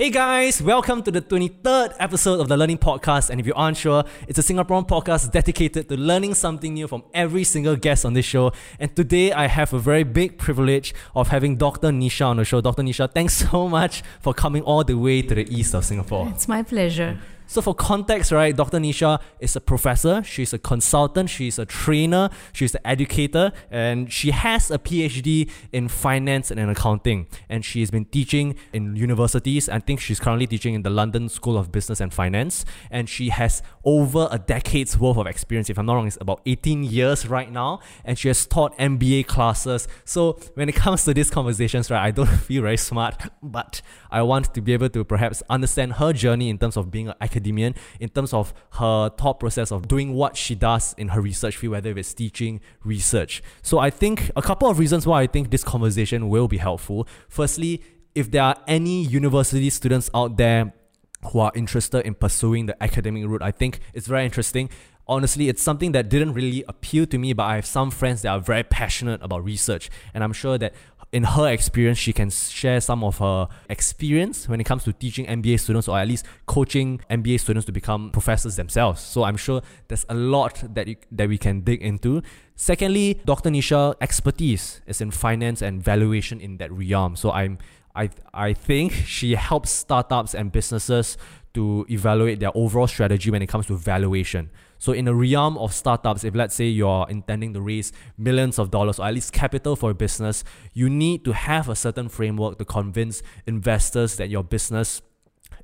Hey guys, welcome to the 23rd episode of the Learning Podcast. And if you aren't sure, it's a Singaporean podcast dedicated to learning something new from every single guest on this show. And today I have a very big privilege of having Dr. Nisha on the show. Dr. Nisha, thanks so much for coming all the way to the east of Singapore. It's my pleasure. So, for context, right, Dr. Nisha is a professor, she's a consultant, she's a trainer, she's an educator, and she has a PhD in finance and in accounting. And she's been teaching in universities. I think she's currently teaching in the London School of Business and Finance. And she has over a decade's worth of experience. If I'm not wrong, it's about 18 years right now. And she has taught MBA classes. So, when it comes to these conversations, right, I don't feel very smart, but I want to be able to perhaps understand her journey in terms of being an academic academician in terms of her thought process of doing what she does in her research field, whether it's teaching, research. So I think a couple of reasons why I think this conversation will be helpful. Firstly, if there are any university students out there who are interested in pursuing the academic route, I think it's very interesting honestly, it's something that didn't really appeal to me, but I have some friends that are very passionate about research. And I'm sure that in her experience, she can share some of her experience when it comes to teaching MBA students or at least coaching MBA students to become professors themselves. So I'm sure there's a lot that, you, that we can dig into. Secondly, Dr. Nisha expertise is in finance and valuation in that realm. So I'm I I think she helps startups and businesses to evaluate their overall strategy when it comes to valuation. So in the realm of startups, if let's say you're intending to raise millions of dollars or at least capital for a business, you need to have a certain framework to convince investors that your business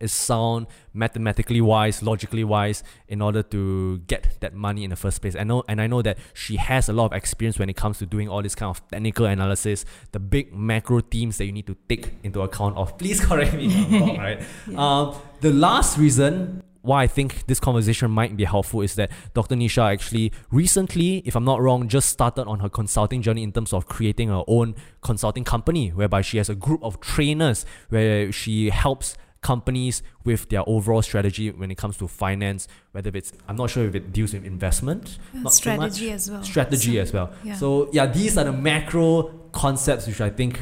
is sound mathematically wise, logically wise, in order to get that money in the first place. I know, and I know that she has a lot of experience when it comes to doing all this kind of technical analysis, the big macro themes that you need to take into account of. Please correct me if I'm wrong, right? yeah. um, the last reason why I think this conversation might be helpful is that Dr. Nisha actually recently, if I'm not wrong, just started on her consulting journey in terms of creating her own consulting company, whereby she has a group of trainers where she helps companies with their overall strategy when it comes to finance, whether it's I'm not sure if it deals with investment, not strategy as well. Strategy so, as well. Yeah. So yeah, these are the macro concepts which I think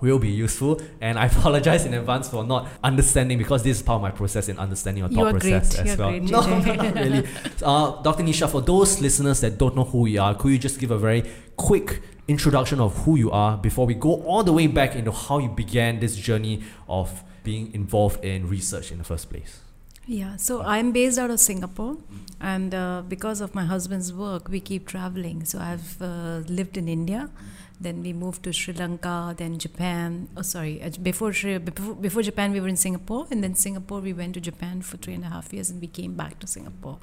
will be useful. And I apologize in advance for not understanding because this is part of my process in understanding your thought process great. as You're well. Great, no, not really. Uh, Dr. Nisha, for those listeners that don't know who you are, could you just give a very quick introduction of who you are before we go all the way back into how you began this journey of being involved in research in the first place? Yeah, so I'm based out of Singapore, and uh, because of my husband's work, we keep traveling. So I've uh, lived in India, then we moved to Sri Lanka, then Japan. Oh, sorry, uh, before, Sri, before before Japan, we were in Singapore, and then Singapore, we went to Japan for three and a half years, and we came back to Singapore.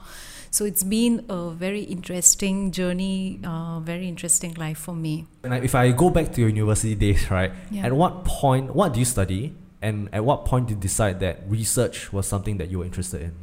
So it's been a very interesting journey, uh, very interesting life for me. And if I go back to your university days, right? Yeah. At what point, what do you study, and at what point did you decide that research was something that you were interested in?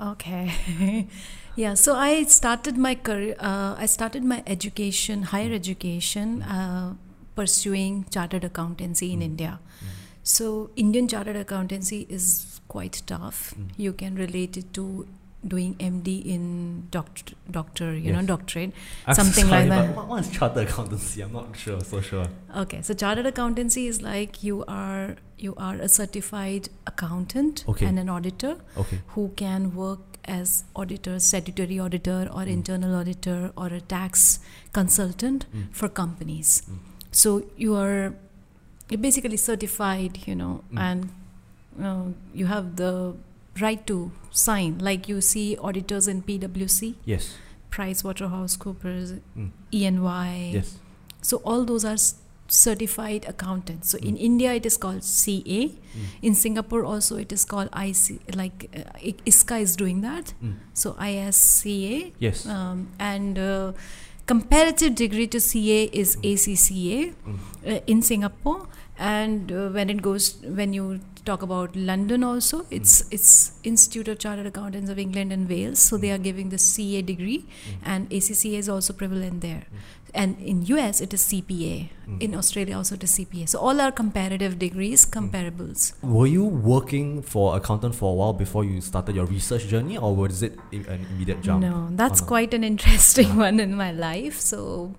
Okay. Yeah, so I started my career. Uh, I started my education, higher education, uh, pursuing chartered accountancy in mm. India. Mm. So Indian chartered accountancy is quite tough. Mm. You can relate it to doing MD in doctor, doctor you yes. know, doctorate, I'm something sorry, like that. What, what is chartered accountancy? I'm not sure, so sure. Okay, so chartered accountancy is like you are you are a certified accountant okay. and an auditor okay. who can work as auditor, statutory auditor, or mm. internal auditor, or a tax consultant mm. for companies. Mm. So you are you're basically certified, you know, mm. and uh, you have the right to sign, like you see auditors in PwC. Yes. Price Waterhouse Coopers, mm. EY. Yes. So all those are certified accountant. So mm. in India it is called CA. Mm. In Singapore also it is called IC. Like uh, ISCA is doing that. Mm. So ISCA. Yes. Um, and uh, comparative degree to CA is mm. ACCA mm. uh, in Singapore. And uh, when it goes when you talk about London also, it's mm. it's Institute of Chartered Accountants of England and Wales. So they are giving the CA degree, and ACCA is also prevalent there and in US it is CPA. Mm. In Australia also it is CPA. So all are comparative degrees, mm. comparables. Were you working for accountant for a while before you started your research journey, or was it an immediate jump? No, that's quite an interesting one in my life. So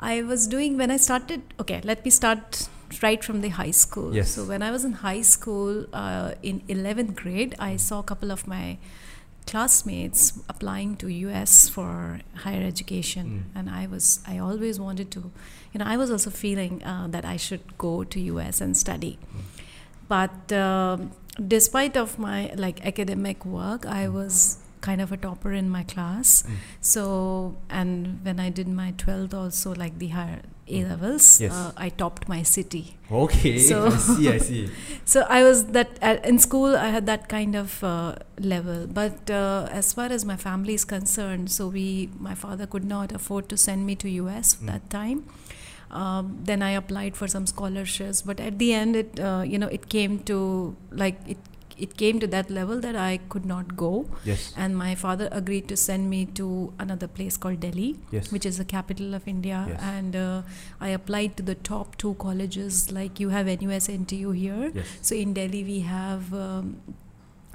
I was doing when I started. Okay, let me start right from the high school. Yes. So when I was in high school, uh, in 11th grade, I saw a couple of my classmates applying to US for higher education, Mm. and I was I always wanted to, you know, I was also feeling uh, that I should go to US and study, but um, despite of my like academic work, I was kind of a topper in my class. Mm. So and when I did my 12th also like the higher A levels, Yes. uh, I topped my city. Okay. So- I see. I see. So I was that uh, in school. I had that kind of uh, level, but uh, as far as my family is concerned, so we, my father could not afford to send me to US Mm. that time. Um, then I applied for some scholarships, but at the end, it uh, you know it came to like it it came to that level that I could not go, Yes. and my father agreed to send me to another place called Delhi Yes. which is the capital of India. Yes. And uh, I applied to the top two colleges, like you have NUS NTU here. Yes. So in Delhi, we have. Um,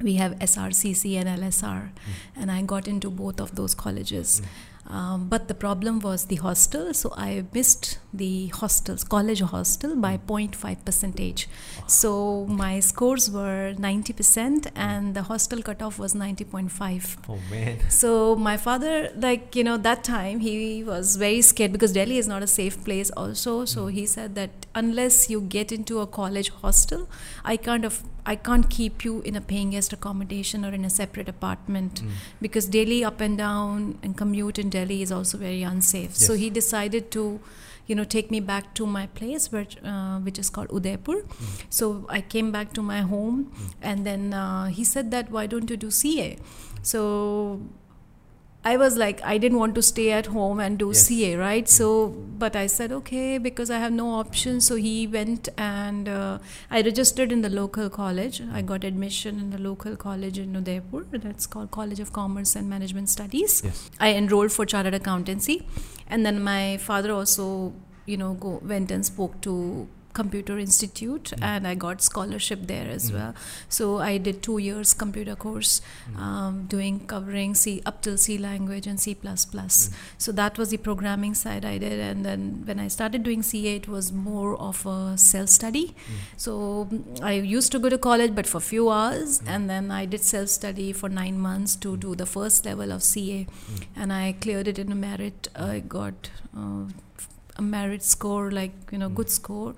we have SRCC and LSR, and I got into both of those colleges. Um, but the problem was the hostel, so I missed the hostels, college hostel by 0.5 percentage. So my scores were 90%, and the hostel cutoff was 90.5. Oh man. So my father, like you know, that time he was very scared because Delhi is not a safe place. Also, so he said that unless you get into a college hostel, I can't of I can't keep you in a paying guest accommodation or in a separate apartment Mm. because daily up and down and commute in Delhi is also very unsafe. So he decided to, you know, take me back to my place, which uh, which is called Udaipur. So I came back to my home, and then uh, he said that why don't you do CA? So I was like, I didn't want to stay at home and do Yes. CA, right? So, but I said, okay, because I have no option. So he went and uh, I registered in the local college. I got admission in the local college in Udaipur. That's called College of Commerce and Management Studies. Yes. I enrolled for chartered accountancy, and then my father also, you know, go went and spoke to Computer Institute, Mm. and I got scholarship there as Mm. well. So I did two years computer course, Mm. um, doing covering C up till C language and C. Mm. So that was the programming side I did, and then when I started doing CA, it was more of a self study. Mm. So I used to go to college, but for few hours, and then I did self study for nine months to do the first level of CA, and I cleared it in a merit. I got uh, a merit score, like you know, good score.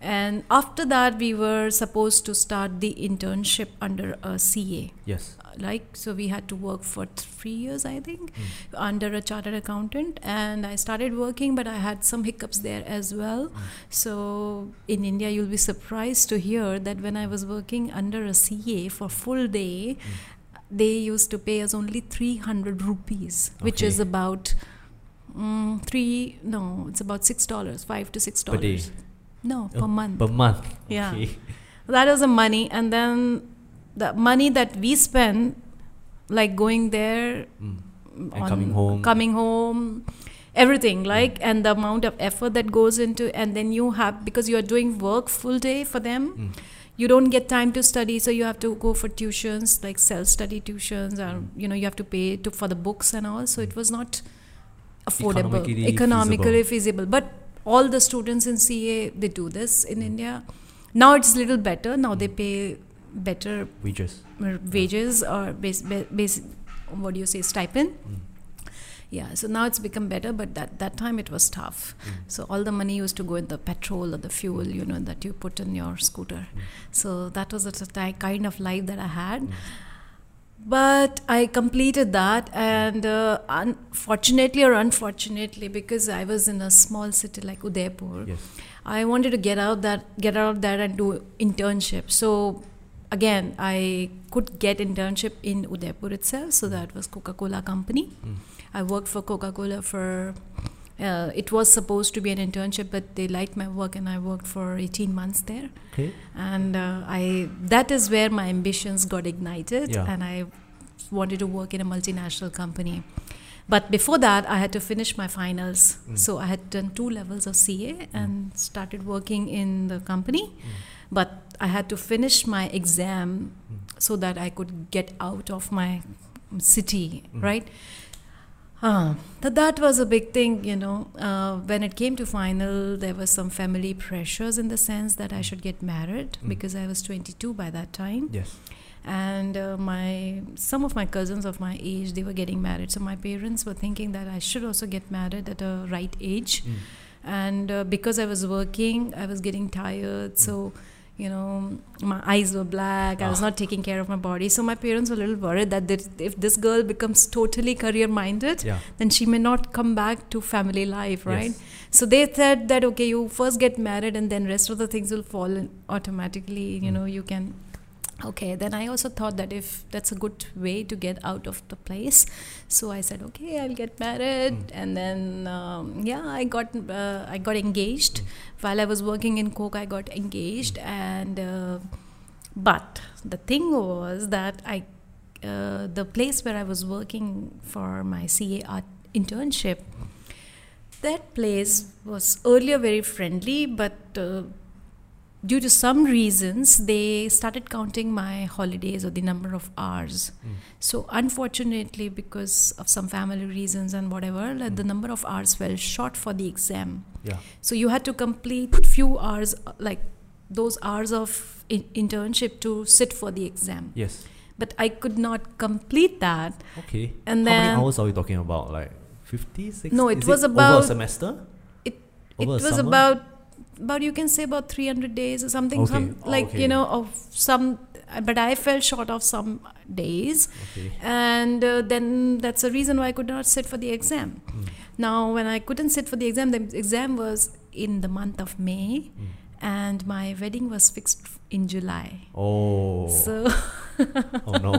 And after that, we were supposed to start the internship under a CA. Yes. Like so, we had to work for three years, I think, Mm. under a chartered accountant. And I started working, but I had some hiccups there as well. Mm. So in India, you'll be surprised to hear that when I was working under a CA for full day, Mm. they used to pay us only 300 rupees, which is about mm, three. No, it's about six dollars, five to six dollars. No, Oh, per month. Per month. Yeah. Okay. that was the money, and then the money that we spend, like going there, Mm. mm, And coming home. coming home, everything like, and the amount of effort that goes into, and then you have because you are doing work full day for them. Mm. You don't get time to study, so you have to go for tuitions, like self-study tuitions, or Mm. you know you have to pay to for the books and all. So it was not affordable, Economically economically feasible. But all the students in CA they do this in India. Now it's a little better. Now they pay better Wages. uh, wages or base, base what do you say stipend Mm. yeah so now it's become better but that that time it was tough Mm. so all the money used to go in the petrol or the fuel you know that you put in your scooter Mm. so that was the kind of life that i had Mm. But i completed that and uh, unfortunately or unfortunately because i was in a small city like udaipur Yes. I wanted to get out that get out there and do internship. So again, I could get internship in Udaipur itself. So that was Coca-Cola company. Mm. I worked for Coca-Cola for. Uh, it was supposed to be an internship, but they liked my work, and I worked for 18 months there. Okay. And uh, I that is where my ambitions got ignited, Yeah. and I wanted to work in a multinational company. But before that, I had to finish my finals. Mm. So I had done two levels of CA and started working in the company. Mm. But I had to finish my exam Mm. so that I could get out of my city, Mm. right? Ah, so that was a big thing, you know. Uh, when it came to final, there was some family pressures in the sense that I should get married Mm. because I was 22 by that time, Yes. and uh, my some of my cousins of my age they were getting married. So my parents were thinking that I should also get married at a right age, Mm. and uh, because I was working, I was getting tired. So you know, my eyes were black. I was not taking care of my body. So my parents were a little worried that if this girl becomes totally career minded, Yeah. then she may not come back to family life, right? Yes. So they said that okay, you first get married and then rest of the things will fall automatically. You Mm. know, you can. Okay, then I also thought that if that's a good way to get out of the place, so I said okay, I'll get married, Mm. and then um, yeah, I got uh, I got engaged Mm. while I was working in Coke. I got engaged, and uh, but the thing was that I uh, the place where I was working for my CA art internship, that place was earlier very friendly, but uh, due to some reasons, they started counting my holidays or the number of hours. Mm. So, unfortunately, because of some family reasons and whatever, like the Mm. number of hours fell short for the exam. Yeah. So you had to complete few hours, uh, like those hours of in- internship to sit for the exam. Yes. But I could not complete that. Okay. And How many then hours are we talking about? Like 50, 60? No, it was over about- a semester. it Over a was summer? about about you can say about 300 days or something Okay. some like okay. you know of some but i fell short of some days Okay. and uh, then that's the reason why i could not sit for the exam Mm. now when i couldn't sit for the exam the exam was in the month of may Mm. and my wedding was fixed in july Oh. so oh no.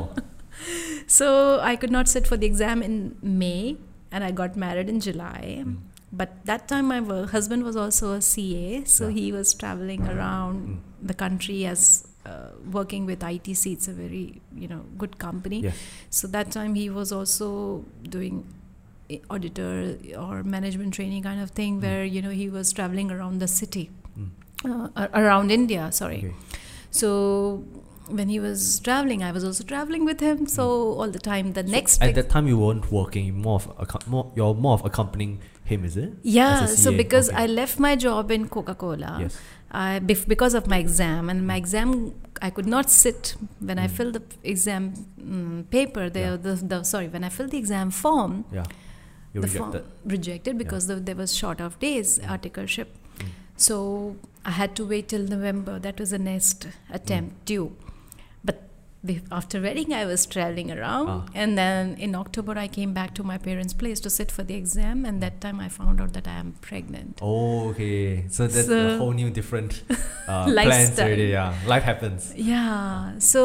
so i could not sit for the exam in may and i got married in july Mm. But that time my husband was also a ca so Yeah. he was traveling around Mm. the country as uh, working with itc it's a very you know good company Yes. so that time he was also doing auditor or management training kind of thing Mm. where you know he was traveling around the city Mm. uh, around india sorry Okay. so when he was traveling i was also traveling with him so all the time the next Mm. At that time, you weren't working. More of more. You're more of accompanying him, is it? yeah so because okay. i left my job in coca-cola Yes. I, bef- because of my exam and my exam i could not sit when i Mm. filled the exam mm, paper the, Yeah. the, the sorry when i filled the exam form Yeah. You the rejected. form rejected because the, there was short of days Mm. articleship Mm. so i had to wait till november that was the next attempt Mm. due after wedding i was traveling around Ah. and then in october i came back to my parents place to sit for the exam and that time i found out that i am pregnant Oh, okay. So that's a whole new different uh, plans already. Yeah, life happens. yeah so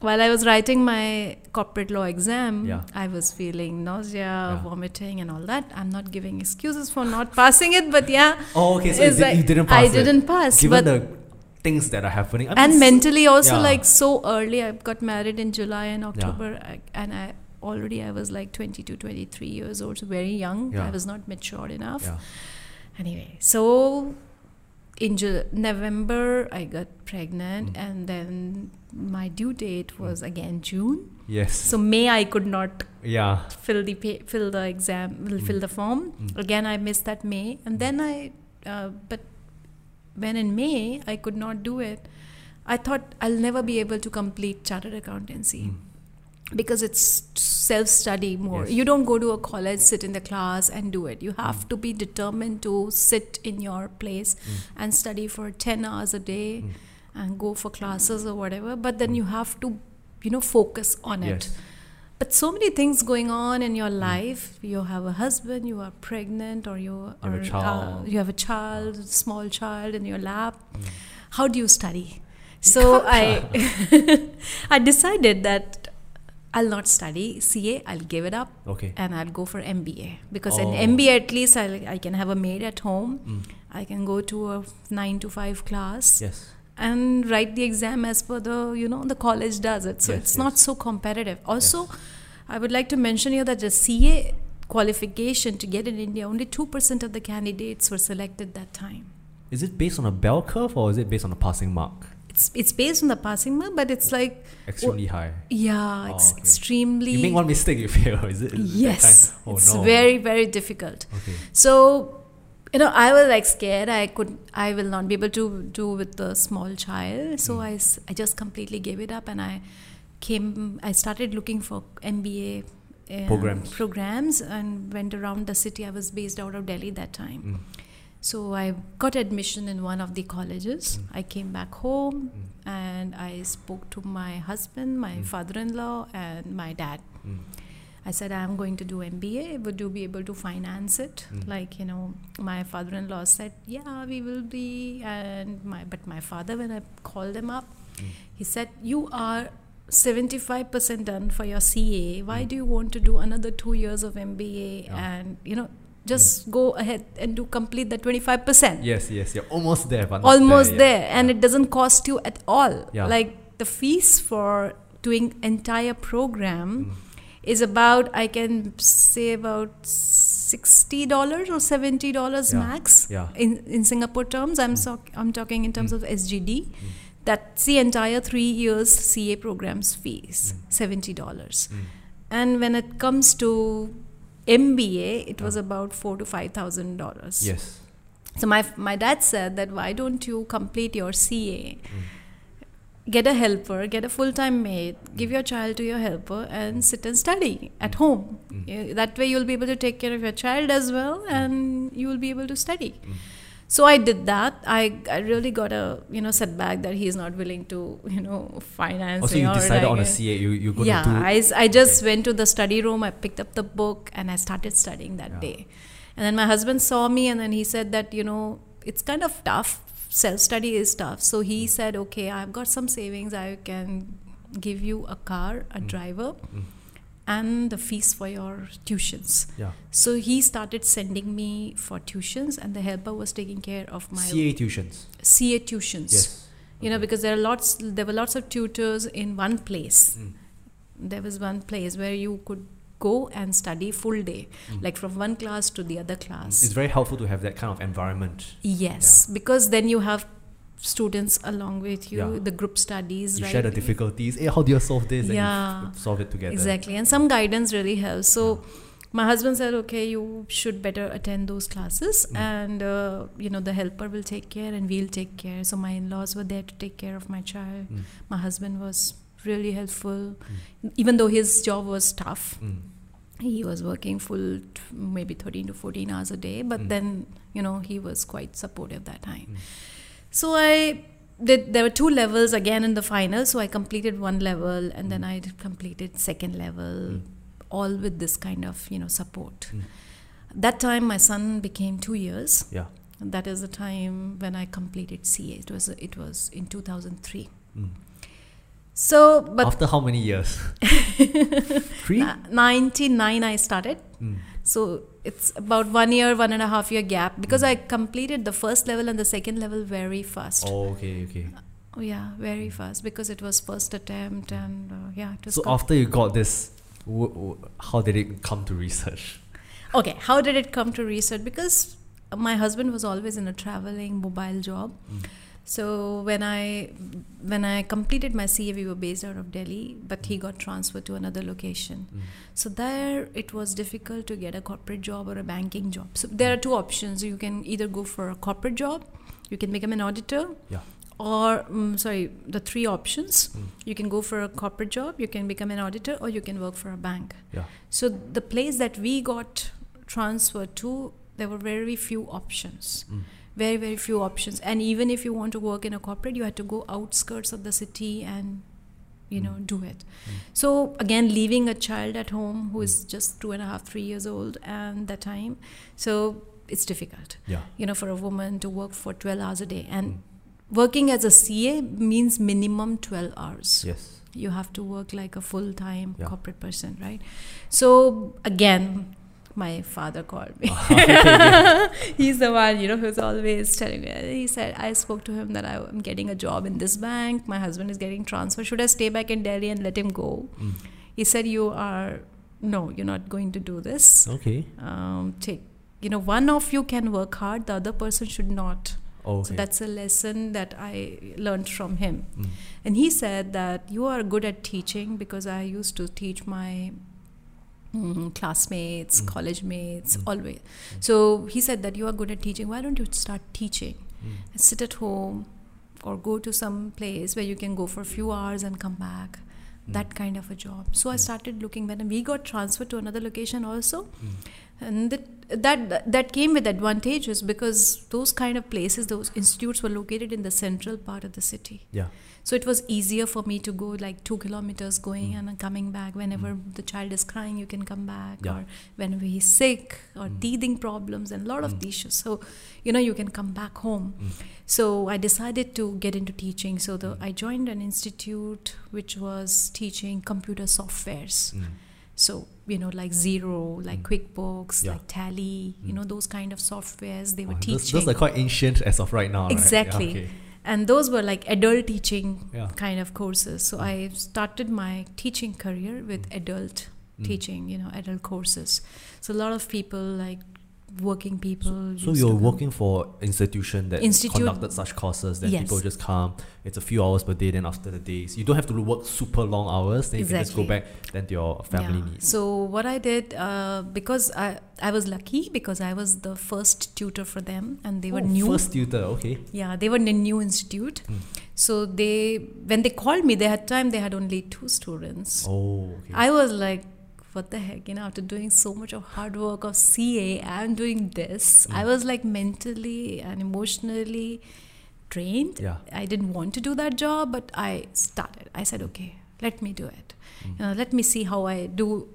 while i was writing my corporate law exam Yeah. i was feeling nausea Yeah. vomiting and all that i'm not giving excuses for not passing it but yeah Oh, okay. So you, did, like- you didn't pass I it. didn't pass, Given but the things that are happening, I mean, and mentally also yeah. like so early. I got married in July and October, I, and I already I was like 22, 23 years old, so very young. Yeah. I was not matured enough. Yeah. Anyway, so in Ju- November I got pregnant, Mm. and then my due date was again June. Yes. So May I could not yeah. fill the pay, fill the exam, will fill Mm. the form. Mm. Again, I missed that May, and then I, uh, but when in May I could not do it, I thought I'll never be able to complete chartered accountancy Mm. because it's self study more. Yes. You don't go to a college, sit in the class, and do it. You have to be determined to sit in your place Mm. and study for 10 hours a day Mm. and go for classes or whatever, but then Mm. you have to, you know, focus on it. But so many things going on in your life. You have a husband, you are pregnant, or you, You have a child. Uh, you have a child, small child in your lap. Mm. How do you study? So I, I decided that I'll not study CA. I'll give it up Okay. and I'll go for MBA because Oh. in MBA at least I I can have a maid at home. Mm. I can go to a nine to five class Yes. And write the exam as per the you know the college does it so Yes, it's yes. not so competitive also i would like to mention here that the ca qualification to get in india only 2% of the candidates were selected that time Is it based on a bell curve or is it based on a passing mark? it's it's based on the passing mark, but it's like Extremely oh, high. yeah, Oh, it's okay. extremely You make one mistake, you fail. Is it? is yes? Oh, it's no. very very difficult. Okay. So, you know, I was like scared. I could, I will not be able to do with the small child. So Mm. I, I just completely gave it up, and I came. I started looking for MBA uh, Programs. programs, and went around the city. I was based out of Delhi that time. Mm. So I got admission in one of the colleges. Mm. I came back home, Mm. and I spoke to my husband, my Mm. father-in-law, and my dad. Mm. I said, I'm going to do MBA. Would you be able to finance it? Mm. Like, you know, my father in law said, Yeah, we will be. And my, but my father, when I called him up, Mm. he said, You are 75% done for your CA. Why Mm. do you want to do another two years of MBA? Yeah. And, you know, just go ahead and do complete the 25%. Yes, yes, you're almost there, but Almost there. there. And Yeah. it doesn't cost you at all. Like the fees for doing entire program Mm. Is about I can say about sixty dollars or seventy dollars Yeah. max Yeah. in in Singapore terms. I'm Mm. so, I'm talking in terms Mm. of SGD. Mm. That's the entire three years CA program's fees, Mm. seventy dollars. Mm. And when it comes to MBA, it was about four to five thousand dollars. Yes. So my my dad said that why don't you complete your CA? Get a helper, get a full time maid, give your child to your helper, and sit and study at home. Mm. That way, you'll be able to take care of your child as well, and you will be able to study. Mm. So I did that. I, I really got a you know setback that he's not willing to you know finance. Also, me you or decided like on a CA. You you're gonna yeah, I, I just Okay. went to the study room. I picked up the book and I started studying that Yeah. day. And then my husband saw me and then he said that, you know, it's kind of tough. Self study is tough. So he said, okay, I've got some savings. I can give you a car, a Mm. driver, Mm. and the fees for your tuitions. yeah. So he started sending me for tuitions, and the helper was taking care of my CA tuitions. CA tuitions. Yes. You know, because there are lots, there were lots of tutors in one place Mm. there was one place where you could go and study full day Mm. like from one class to the other class It's very helpful to have that kind of environment. yes because then you have students along with you Yeah. the group studies You right share the difficulties. Hey, how do you solve this? And you Yeah. f- solve it together. exactly and some guidance really helps so my husband said okay you should better attend those classes Mm. and uh, you know the helper will take care and we'll take care so my in-laws were there to take care of my child Mm. my husband was really helpful even though his job was tough Mm. he was working full t- maybe 13 to 14 hours a day but Mm. then you know he was quite supportive that time Mm. so i did there were two levels again in the final so i completed one level and then Mm. i completed second level Mm. all with this kind of you know support Mm. that time my son became 2 years Yeah. that is the time when i completed ca it was it was in 2003 Mm. So but After how many years? Three. 99 i started Mm. So it's about one year, one and a half year gap because I completed the first level and the second level very fast. Oh, okay, okay. Oh, yeah, very fast because it was first attempt and uh, yeah, it was. So after you got this, w- w- how did it come to research? okay, how did it come to research? Because my husband was always in a traveling mobile job. Mm. So when I when I completed my CA, we were based out of Delhi, but he got transferred to another location. Mm. So there, it was difficult to get a corporate job or a banking job. So there are two options. You can either go for a corporate job, you can become an auditor, Yeah. or mm, sorry, the three options. Mm. You can go for a corporate job, you can become an auditor, or you can work for a bank. Yeah. So the place that we got transferred to, there were very few options. Mm. Very, very few options. And even if you want to work in a corporate, you had to go outskirts of the city and you know Mm. do it Mm. so again leaving a child at home who is just two and a half three years old and that time so it's difficult Yeah. you know for a woman to work for 12 hours a day and Mm. working as a ca means minimum 12 hours Yes. you have to work like a full-time Yeah. corporate person right so again my father called me he's the one you know who's always telling me he said i spoke to him that i'm getting a job in this bank my husband is getting transferred should i stay back in delhi and let him go Mm. he said you are no you're not going to do this Okay. um, take you know one of you can work hard the other person should not Oh, okay. So that's a lesson that I learned from him. Mm. And he said that you are good at teaching because I used to teach my mm, classmates, Mm. college mates, Mm. always. So he said that you are good at teaching. Why don't you start teaching? Mm. Sit at home or go to some place where you can go for a few hours and come back. Mm. That kind of a job. So I started looking when we got transferred to another location also. Mm. And that, that that came with advantages because those kind of places, those institutes were located in the central part of the city. Yeah. So it was easier for me to go like two kilometers going Mm. and then coming back. Whenever the child is crying, you can come back. Yeah. Or whenever he's sick or Mm. teething problems and a lot of Mm. issues. So, you know, you can come back home. Mm. So I decided to get into teaching. So the, Mm. I joined an institute which was teaching computer softwares. Mm. So, you know, like Xero, like Mm. QuickBooks, Yeah. like Tally, you Mm. know, those kind of softwares they were Oh, teaching. those are quite ancient as of right now. right? Yeah, Exactly. okay. And those were like adult teaching Yeah. kind of courses. So Mm. I started my teaching career with adult Mm. teaching, you know, adult courses. So a lot of people like working people. So used you're working for institution that Institute- conducted such courses. Then Yes. people just come. It's a few hours per day. Then after the days, you don't have to work super long hours. Then you can just go back then to your family Yeah. needs. So what I did uh, because I I was lucky because I was the first tutor for them and they were Oh, new. First tutor. Okay. Yeah, they were in a new institute. Mm. So they when they called me, they had time. They had only two students. Oh. Okay. I was like, what the heck? You know, after doing so much of hard work of CA, I'm doing this. I Mm. was like mentally and emotionally drained. yeah. I didn't want to do that job, but I started. I said, okay, let me do it. Mm. You know, let me see how I do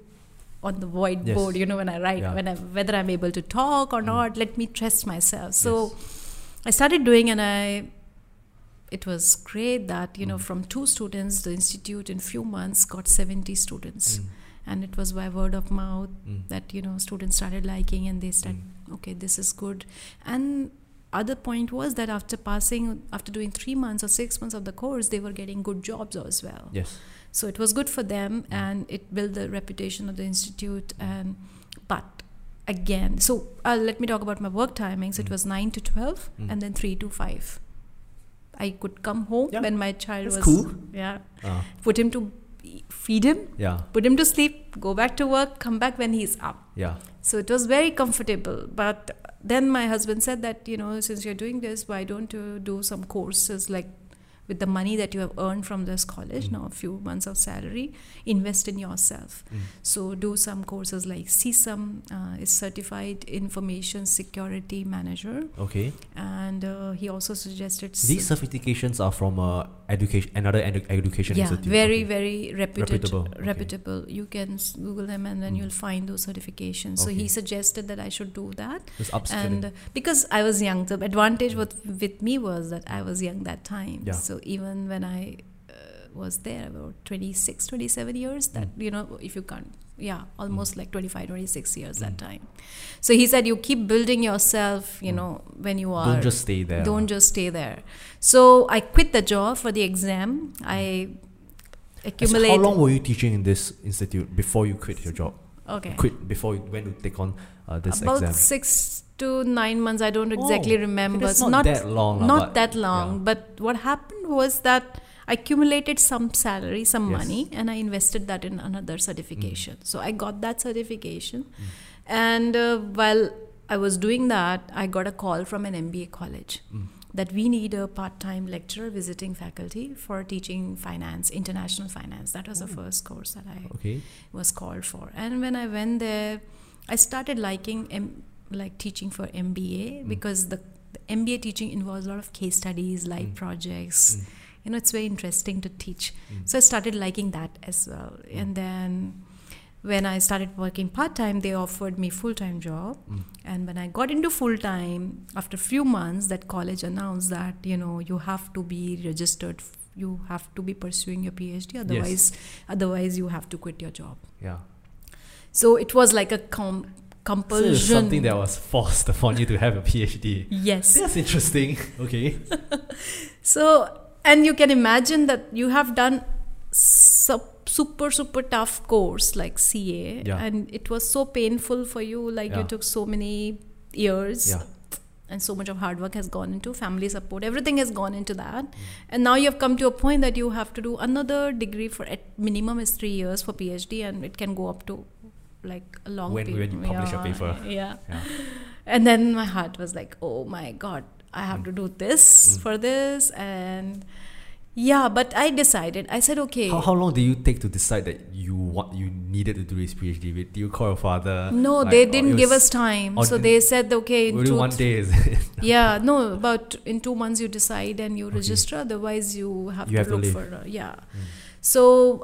on the whiteboard. Yes. You know, when I write, Yeah. when I, whether I'm able to talk or Mm. not. Let me test myself. So I started doing, and I. It was great that you know Mm. from two students, the institute in few months got seventy students, Mm. And it was by word of mouth Mm. that you know students started liking and they started okay this is good and other point was that after passing after doing three months or six months of the course they were getting good jobs as well Yes. so it was good for them Mm. and it built the reputation of the institute and but again so uh, let me talk about my work timings it Mm. was 9 to 12 Mm. and then 3 to 5 i could come home Yeah. when my child That's was cool. yeah Uh, put him to feed him yeah. put him to sleep go back to work come back when he's up Yeah. so it was very comfortable. But then my husband said that, you know, since you're doing this, why don't you do some courses like with the money that you have earned from this college, Mm. now a few months of salary, invest in yourself. Mm. So do some courses like CSAM uh, is certified information security manager, Okay. and uh, he also suggested These certifications are from uh, education, another edu- education yeah, institute. very okay. very reputed, Reputable, okay. reputable. You can Google them and then Mm. you'll find those certifications. So Okay. he suggested that I should do that. And because i was young the advantage with, with me was that i was young that time Yeah. so even when i uh, was there about 26 27 years that Mm. you know if you can't yeah almost like 25 26 years that Mm. time so he said you keep building yourself you Mm. know when you are don't just stay there. don't just stay there so i quit the job for the exam i accumulated So how long were you teaching in this institute before you quit your job? okay Quit before you went to take on uh, this about exam. six to nine months i don't exactly Oh, remember It's not that long, not but- that long yeah. but what happened was that i accumulated some salary some Yes. money and i invested that in another certification so i got that certification Mm. and uh, while i was doing that i got a call from an mba college Mm. that we need a part-time lecturer visiting faculty for teaching finance international finance that was the Oh. first course that i Okay. was called for. And when I went there, I started liking M- like teaching for MBA Mm. because the, the MBA teaching involves a lot of case studies, live Mm. projects. Mm. You know, it's very interesting to teach. Mm. So I started liking that as well. And then when I started working part time, they offered me full time job. Mm. And when I got into full time, after few months, that college announced that you know you have to be registered. You have to be pursuing your PhD, otherwise, otherwise you have to quit your job. Yeah. So it was like a com- So it's something that was forced upon you to have a PhD. yes. That's interesting. Okay. So and you can imagine that you have done sup- super super tough course like CA, Yeah. and it was so painful for you. Like Yeah. you took so many years. Yeah. and so much of hard work has gone into family support everything has gone into that mm. and now you have come to a point that you have to do another degree for at minimum is 3 years for phd and it can go up to like a long When- period. when you publish Yeah, paper. yeah Yeah. and then my heart was like oh my god i have to do this Mm. for this and yeah but i decided i said okay How, how long did you take to decide that you want you needed to do this PhD? Did you call your father? no Like, they didn't give us time so they said okay in two, one day yeah no about in two months you decide and you register otherwise you have You to have look leave. for uh, yeah Mm. So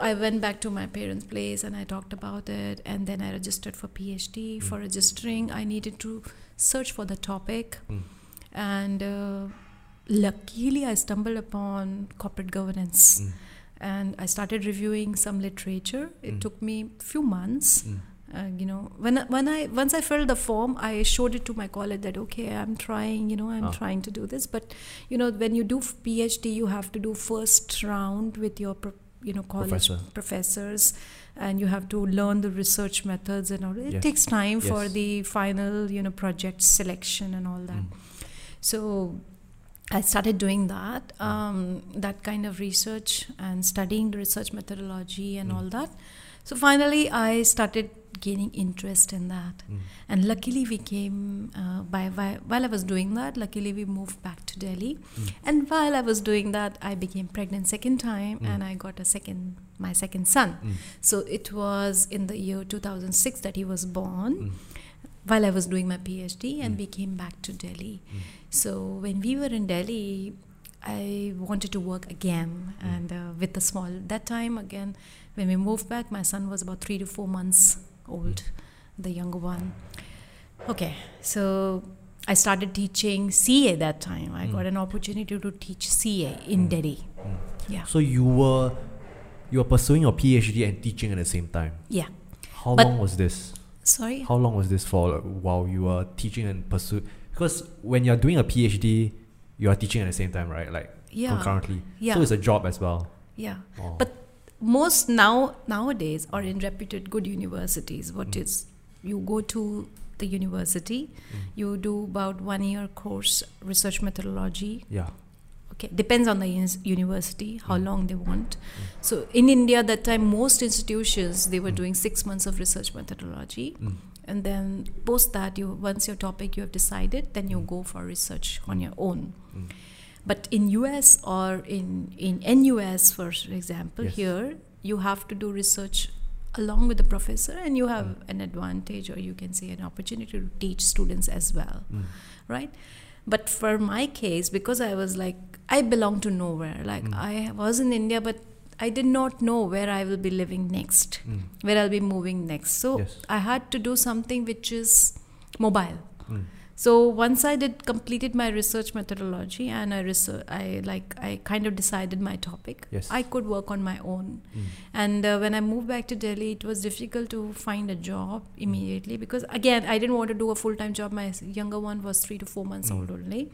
i went back to my parents place and i talked about it and then i registered for phd Mm. for registering i needed to search for the topic Mm. and uh, luckily i stumbled upon corporate governance Mm. and i started reviewing some literature it Mm. took me a few months Mm. uh, you know when I- when i once i filled the form i showed it to my college that okay i'm trying you know i'm Ah. trying to do this but you know when you do phd you have to do first round with your pro- you know college Professor. professors and you have to learn the research methods and all it Yes. takes time for the final you know project selection and all that Mm. so I started doing that, Mm. um, that kind of research and studying the research methodology and Mm. all that. So finally, I started gaining interest in that. Mm. And luckily, we came uh, by, by while I was doing that. Luckily, we moved back to Delhi. Mm. And while I was doing that, I became pregnant second time, Mm. and I got a second my second son. Mm. So it was in the year 2006 that he was born Mm. while I was doing my PhD, and Mm. we came back to Delhi. So when we were in Delhi, I wanted to work again, Mm. and uh, with the small that time again, when we moved back, my son was about three to four months old, the younger one. Okay, so I started teaching CA that time. I Mm. got an opportunity to teach CA in Mm. Delhi. Mm. Yeah, So you were you were pursuing your PhD and teaching at the same time. yeah. How But- long was this? Sorry. How long was this for? like, while you were teaching and pursue? Because when you're doing a PhD, you are teaching at the same time, right? Like Yeah. concurrently. Yeah. So it's a job as well. Yeah. Oh. But most now nowadays are in reputed good universities. What Mm. is you go to the university, Mm. you do about one year course research methodology. yeah. Okay, depends on the university how Mm. long they want. So in India that time most institutions they were Mm. doing six months of research methodology, Mm. and then post that you once your topic you have decided, then you Mm. go for research on your own. Mm. But in US or in, in NUS, for example, Yes. here you have to do research along with the professor and you have Mm. an advantage or you can say an opportunity to teach students as well, Mm. right? But for my case, because I was like, I belong to nowhere. Like Mm. I was in India, but I did not know where I will be living next, Mm. where I'll be moving next. So Yes. I had to do something which is mobile. Mm. So once I did completed my research methodology and I research, I like I kind of decided my topic. Yes. I could work on my own. Mm. And uh, when I moved back to Delhi, it was difficult to find a job immediately because again I didn't want to do a full time job. My younger one was three to four months Mm. old only,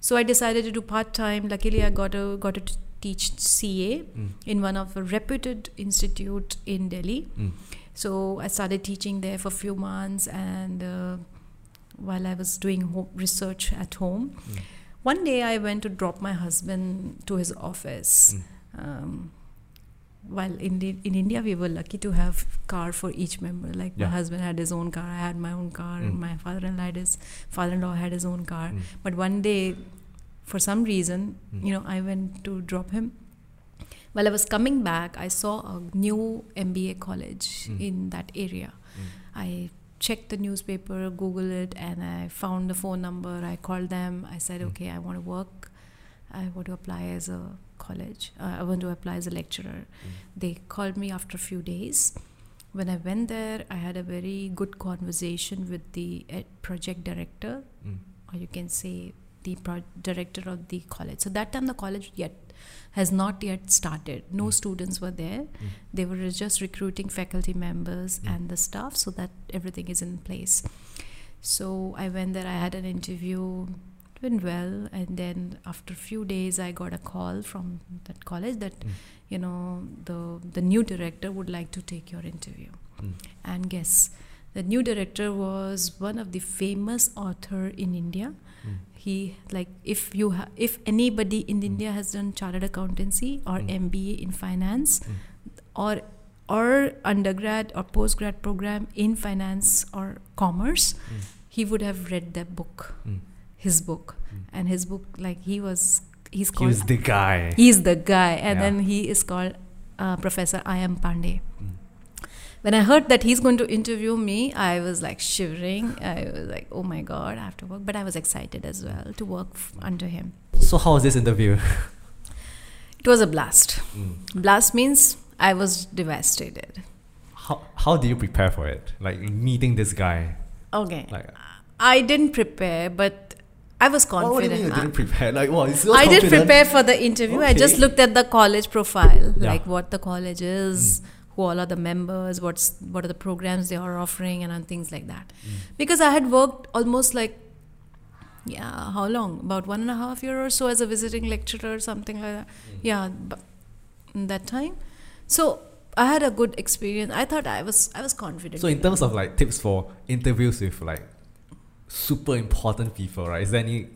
so I decided to do part time. Luckily, I got a got to teach CA Mm. in one of the reputed institute in Delhi. Mm. So I started teaching there for a few months, and uh, while I was doing research at home, Mm. one day I went to drop my husband to his office. Mm. Um, while in the, in India we were lucky to have car for each member. Like Yeah. my husband had his own car, I had my own car, Mm. my father-in-law had his father-in-law had his own car. Mm. But one day, for some reason, Mm. you know, I went to drop him. While I was coming back, I saw a new MBA college Mm. in that area. Mm. I checked the newspaper, Googled it, and I found the phone number. I called them. I said, Mm. okay, I want to work. I want to apply as a college. Uh, I want to apply as a lecturer. Mm. They called me after a few days. When I went there, I had a very good conversation with the project director, Mm. or you can say the pro- director of the college. So that time the college yet has not yet started. No Mm. students were there. Mm. They were just recruiting faculty members Mm. and the staff so that everything is in place. So I went there. I had an interview. It went well, and then after a few days, I got a call from that college that Mm. you know the the new director would like to take your interview. Mm. And guess The new director was one of the famous author in India. Mm. He like if you ha- if anybody in India has done chartered accountancy or Mm. MBA in finance Mm. or or undergrad or postgrad program in finance or commerce, Mm. he would have read that book, Mm. his book, Mm. and his book like he was he's called he's the guy. he's the guy and Yeah. then he is called uh, professor I M Pandey Mm. When i heard that he's going to interview me i was like shivering i was like oh my god i have to work but i was excited as well to work f- under him So how was this interview? it was a blast Mm. blast means i was devastated How how do you prepare for it? Like meeting this guy. okay Like i didn't prepare but i was what, what do you mean confident you didn't prepare? Like what? You're so I did prepare for the interview. I just looked at the college profile, Yeah. Like what the college is, who all are the members, what's what are the programs they are offering, and, and things like that. Mm. Because I had worked almost like, yeah, how long? About one and a half year or so as a visiting lecturer, or something like that. Mm. Yeah, that time. So I had a good experience. I thought I was I was confident. So in terms of like tips for interviews with like super important people, right? Is there any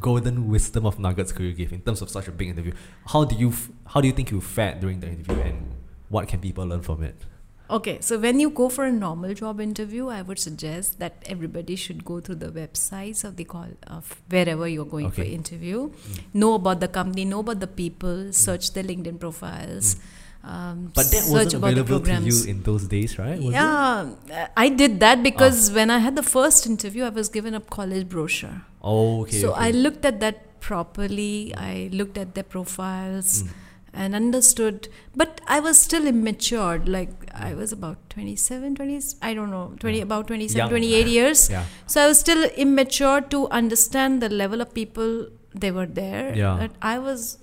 golden wisdom of nuggets could you give in terms of such a big interview? How do you f- how do you think you fared during the interview, and what can people learn from it? Okay, so when you go for a normal job interview, I would suggest that everybody should go through the websites of the call of wherever you're going for Okay. interview, know about the company, know about the people, search their LinkedIn profiles. Um, But that search wasn't available to you in those days, right? Was yeah, uh, I did that because when I had the first interview, I was given a college brochure. Oh, okay. so okay. I looked at that properly. I looked at their profiles Mm. And understood. But I was still immature. Like I was about 27, 20, I don't know, 20, Yeah. about 27, Young. 28 years. Yeah. So I was still immature to understand the level of people they were there. Yeah. That I was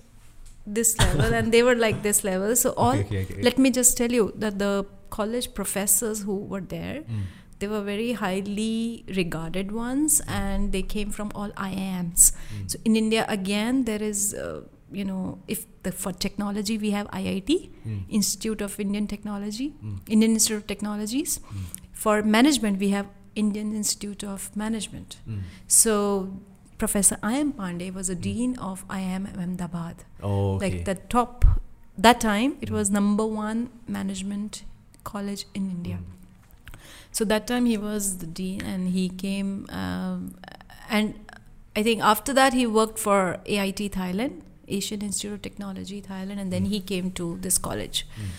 this level and they were like this level. So all, Okay, okay, okay. let me just tell you that the college professors who were there, Mm. they were very highly regarded ones and they came from all IIMs. Mm. So in India, again, there is, uh, you know, if the, for technology we have IIT, Mm. Institute of Indian Technology, Mm. Indian Institute of Technologies. Mm. For management, we have Indian Institute of Management. Mm. So Professor I.M. Pandey was a dean of IIM Ahmedabad. Oh, okay. Like the top, that time, it was number one management college in India. Mm. So that time he was the dean, and he came, um, and I think after that he worked for AIT Thailand, Asian Institute of Technology Thailand, and then Mm. he came to this college. Mm.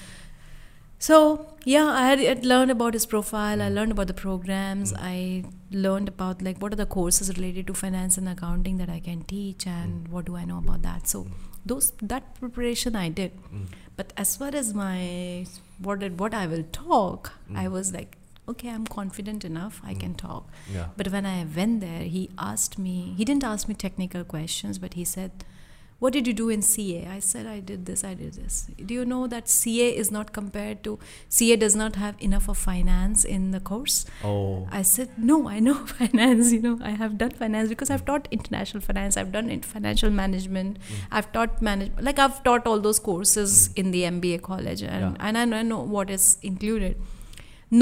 So yeah, I had, had learned about his profile. I Mm. learned about the programs. Mm. I learned about like what are the courses related to finance and accounting that I can teach, and what do I know about that. So those that preparation I did. But as far as my what did, what I will talk, I was like, okay, I'm confident enough. I can Mm. talk. Yeah. But when I went there, he asked me. He didn't ask me technical questions, but he said, "What did you do in CA?" I said, "I did this. I did this." Do you know that CA is not compared to CA does not have enough of finance in the course? Oh. I said, no, I know finance. You know, I have done finance because I've taught international finance. I've done financial management. Mm. I've taught manage like I've taught all those courses Mm. in the MBA college, and Yeah. and I know, I know what is included.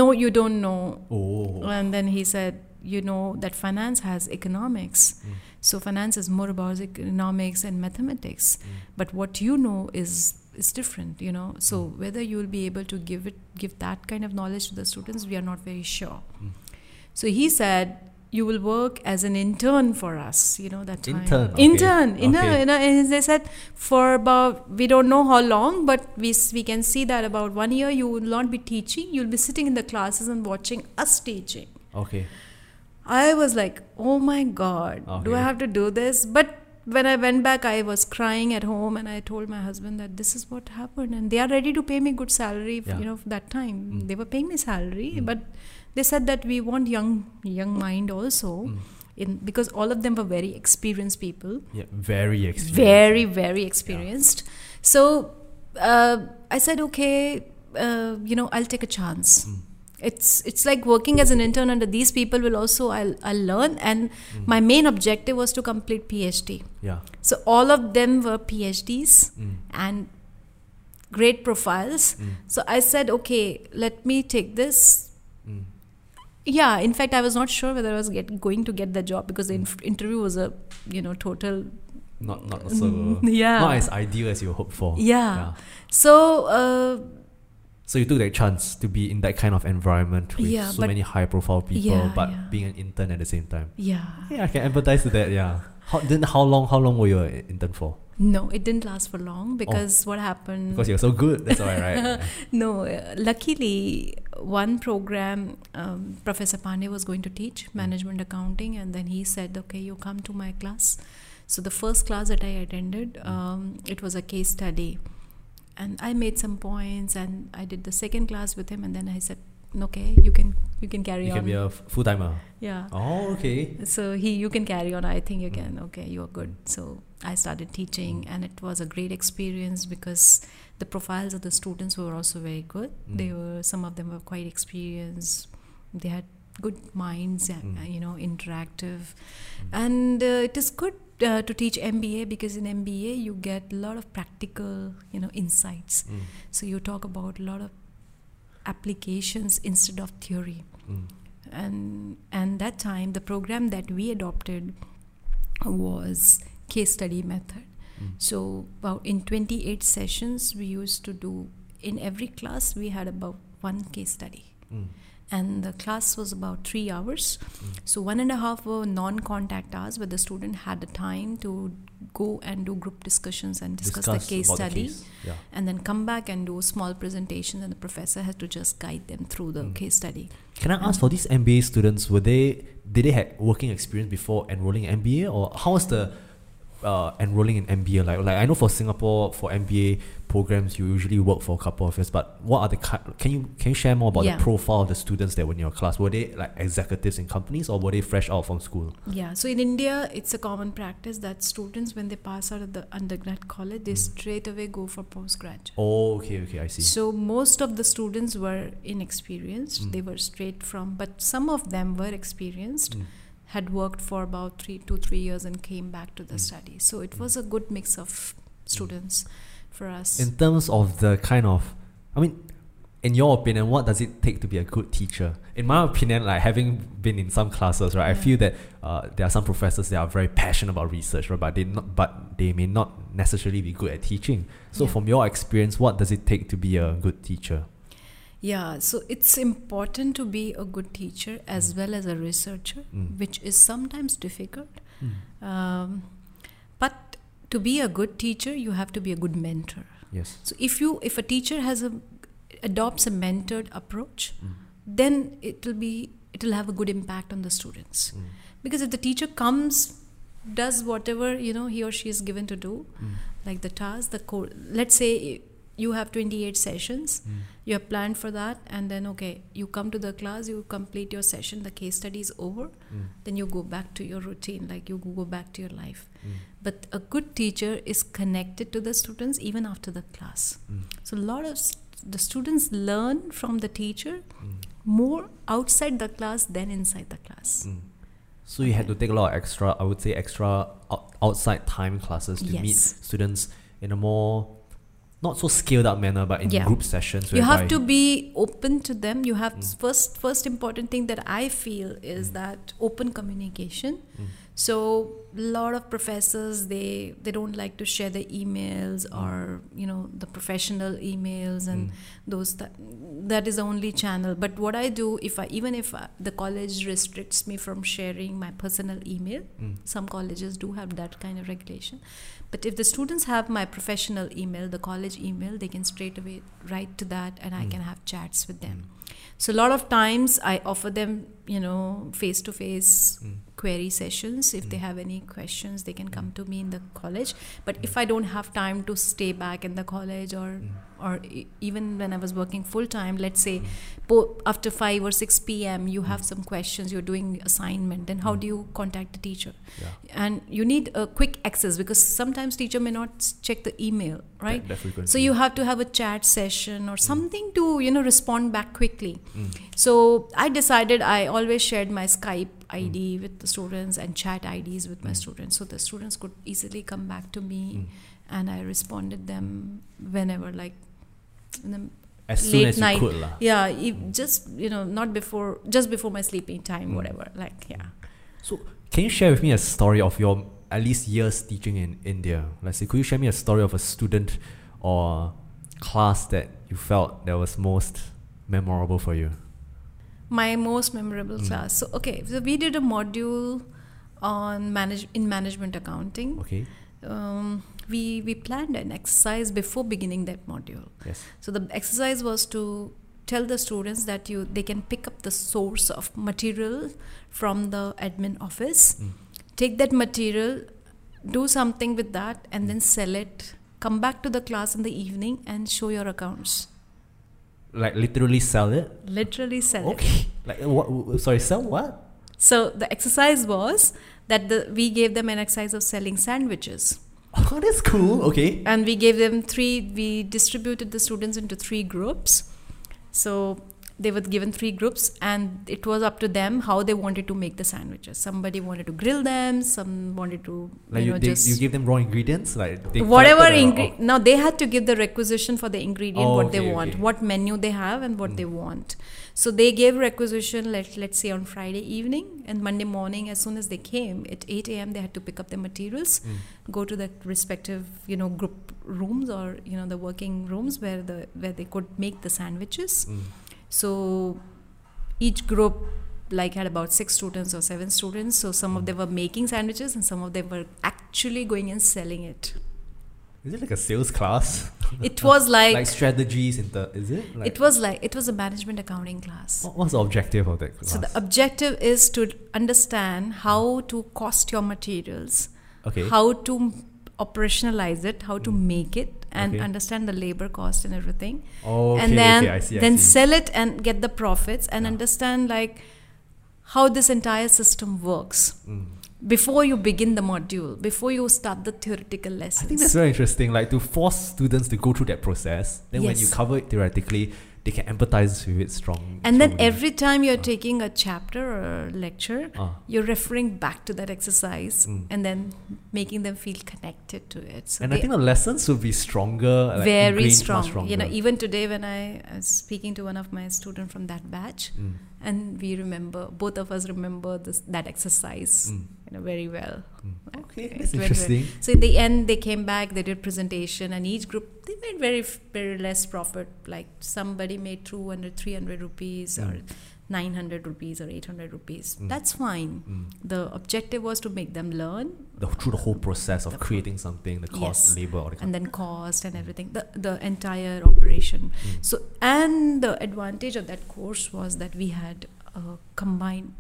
No, you don't know. Oh. And then he said, you know that finance has economics. Mm. So finance is more about economics and mathematics. Mm. But what you know is is different, you know. So Mm. whether you will be able to give it give that kind of knowledge to the students, we are not very sure. Mm. So he said, you will work as an intern for us, you know, that time. Intern, okay. Intern, you know, you know, and they said for about, we don't know how long, but we, we can see that about one year you will not be teaching, you'll be sitting in the classes and watching us teaching. Okay. I was like, oh my God, do I have to do this? But when I went back, I was crying at home and I told my husband that this is what happened. And they are ready to pay me good salary, Yeah. you know, that time. Mm. They were paying me salary, Mm. but they said that we want young, young mind also. Mm. In, because all of them were very experienced people, Yeah. Very experienced. very, very experienced. So uh, I said, okay, uh, you know, I'll take a chance Mm. It's it's like working as an intern under these people will also I'll, I'll learn and Mm. my main objective was to complete phd Yeah. so all of them were phds Mm. and great profiles Mm. so i said okay let me take this Mm. yeah in fact i was not sure whether i was get, going to get the job because the inf- interview was a you know total Not not so Mm, yeah. not as ideal as you hoped for. yeah, so uh, So you took that chance to be in that kind of environment with Yeah, so many high profile people, Yeah, but yeah. being an intern at the same time. yeah Yeah, I can empathize with that. Yeah. How then how long how long were you an intern for? no it didn't last for long because what happened Because you're so good. That's why, right? No, uh, luckily, one program um, Professor Pandey was going to teach management accounting, and then he said, "Okay, you come to my class." So the first class that I attended, um, it was a case study, and I made some points, and I did the second class with him, and then I said, "Okay, you can you can carry You on." can be a full timer. yeah. Oh, okay. So he, you can carry on. I think you can. Okay, you are good. So I started teaching, and it was a great experience because the profiles of the students were also very good. Mm. They were some of them were quite experienced. They had good minds, Mm. you know, interactive, and uh, it is good. Uh, to teach MBA because in MBA you get a lot of practical, you know, insights. Mm, So you talk about a lot of applications instead of theory. Mm, and and that time the program that we adopted was case study method. Mm, so about in 28 sessions we used to do in every class we had about one case study. Mm, and the class was about three hours mm. so one and a half were non-contact hours where the student had the time to go and do group discussions and discuss, the case about the study case. Yeah. and then come back and do a small presentation and the professor has to just guide them through the Mm. case study Can I ask for these MBA students? Were they did they have working experience before enrolling in MBA, or how was the uh, enrolling in MBA like? Like I know for Singapore for MBA programs you usually work for a couple of years, but what are the can you can you share more about Yeah. the profile of the students that were in your class? Were they like executives in companies, or were they fresh out from school? Yeah, so in India, it's a common practice that students, when they pass out of the undergrad college, they Mm. straight away go for postgrad. Oh, okay, okay, I see. So most of the students were inexperienced. Mm. They were straight from, but some of them were experienced, Mm. Had worked for about three, two, three years, and came back to the Mm. study. So it was a good mix of students for us. In terms of the kind of, I mean, in your opinion, what does it take to be a good teacher? In my opinion, like having been in some classes, right, I feel that uh, there are some professors that are very passionate about research, right, but they not, but they may not necessarily be good at teaching. So, Yeah. from your experience, what does it take to be a good teacher? Yeah, so it's important to be a good teacher as well as a researcher, Mm. which is sometimes difficult. Mm. Um, but to be a good teacher, you have to be a good mentor. Yes. So if you if a teacher has a adopts a mentored approach, Mm. then it will be it will have a good impact on the students. Mm. Because if the teacher comes, does whatever you know he or she is given to do, Mm. like the task, the core. Let's say you have 28 sessions Mm. you have planned for that and then okay you come to the class you complete your session the case study is over Mm. then you go back to your routine like you go back to your life Mm. but a good teacher is connected to the students even after the class Mm. so a lot of st- the students learn from the teacher Mm. more outside the class than inside the class Mm. So you had to take a lot of extra, I would say, extra out- outside time classes to meet students in a more not so scaled up manner, but in Yeah. group sessions. you have to be open to them you have Mm. first first important thing that i feel is that open communication Mm. so a lot of professors they they don't like to share the emails Mm. or you know the professional emails and Mm. those that that is the only channel but what i do if i even if I, the college restricts me from sharing my personal email Mm. some colleges do have that kind of regulation but if the students have my professional email the college email they can straight away write to that and i Mm. can have chats with them so a lot of times i offer them you know face to face Mm. query sessions if they Mm. have any questions they can come to me in the college but if i don't have time to stay back in the college or Mm. or e- even when i was working full time let's say Mm. po- after 5 or 6 pm you have Mm. some questions you're doing assignment then how Mm. do you contact the teacher Yeah. and you need a quick access because sometimes teacher may not check the email right that so you have to have a chat session or something to you know respond back quickly Mm. So i decided i always shared my skype id Mm. with the students and chat ids with my Mm. students so the students could easily come back to me Mm. and i responded them whenever like in the As soon late as you night. could. Yeah, just you know, not before, just before my sleeping time, Mm. whatever. Like, yeah. So, can you share with me a story of your at least years teaching in India? Let's say, could you share me a story of a student or class that you felt that was most memorable for you? My most memorable Mm. class. So, okay, so we did a module on manage in management accounting. Okay. Um, we we planned an exercise before beginning that module. Yes. So the exercise was to tell the students that you they can pick up the source of material from the admin office, Mm. take that material, do something with that, and then sell it. Come back to the class in the evening and show your accounts. Like literally sell it. Literally sell it. Okay. Like what? Sorry, sell what? So the exercise was that the we gave them an exercise of selling sandwiches. Oh, that's cool. Okay. and we gave them three we distributed the students into three groups so they were given three groups and it was up to them how they wanted to make the sandwiches somebody wanted to grill them some wanted to Like you you, know they, just you give them raw ingredients, like whatever collected the- ingre- now they had to give the requisition for the ingredient Oh, what they want okay. what menu they have and what Mm. they want so they gave requisition let, let's say on friday evening and monday morning as soon as they came at 8 a.m they had to pick up their materials Mm. go to the respective you know group rooms or you know the working rooms where the where they could make the sandwiches Mm. So each group like had about six students or seven students so some of them were making sandwiches and some of them were actually going and selling it Is it like a sales class? it was like, like strategies in the is it? Like, it was like it was a management accounting class what- was the objective of that class? so the objective is to understand how to cost your materials okay. how to operationalize it how to Mm. make it and Okay. understand the labor cost and everything oh, okay, and then okay, I see, I then see. sell it and get the profits and Yeah. understand like how this entire system works Mm. before you begin the module before you start the theoretical lessons I think that's very interesting. Like to force students to go through that process. Then when you cover it theoretically, they can empathize with it strong. and then every time you're Ah. taking a chapter or a lecture Ah, you're referring back to that exercise Mm. and then making them feel connected to it so and I think the lessons will be stronger. Like very strong Stronger. you know even today when i was speaking to one of my students from that batch Mm, and we remember both of us remember this that exercise mm, you know very well. Mm. Okay, It that's went interesting. so in the end they came back they did presentation and each group they made very very less profit. Like somebody made 200 300 rupees or 900 rupees or 800 rupees. Mm. that's fine. Mm. the objective was to make them learn. The, through the whole process of The- creating something, the cost, Yes. labor, all the and then cost and everything. The the entire operation. Mm. so and the advantage of that course was that we had a combined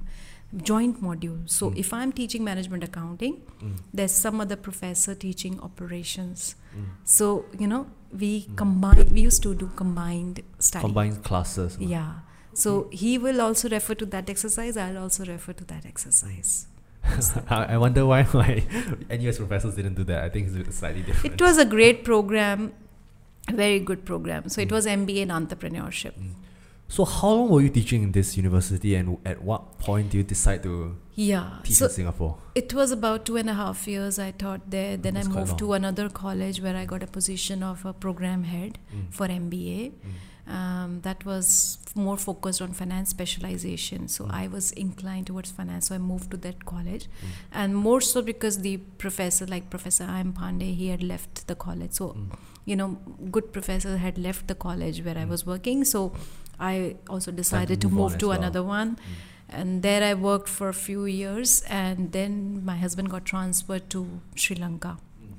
joint module so Mm. if i'm teaching management accounting Mm, there's some other professor teaching operations mm. so you know we Mm. combine we used to do combined study Combined classes. lah. yeah so he will also refer to that exercise i'll also refer to that exercise I wonder why my NUS professors didn't do that. I think it's slightly different. it was a great program a very good program so it Mm. was mba in entrepreneurship So how long were you teaching in this university, and at what point do you decide to yeah teach so in Singapore? It was about two and a half years I taught there. Then That's I moved to another college where I got a position of a program head Mm, for MBA. mm, Um, that was more focused on finance specialization. So Mm. I was inclined towards finance. So I moved to that college. mm, And more so because the professor, like Professor I.M. Pandey, he had left the college. So, mm, you know, good professor had left the college where I Mm. was working. So I also decided to move on move to well. another one mm. and there I worked for a few years, and then my husband got transferred to Sri Lanka. Mm.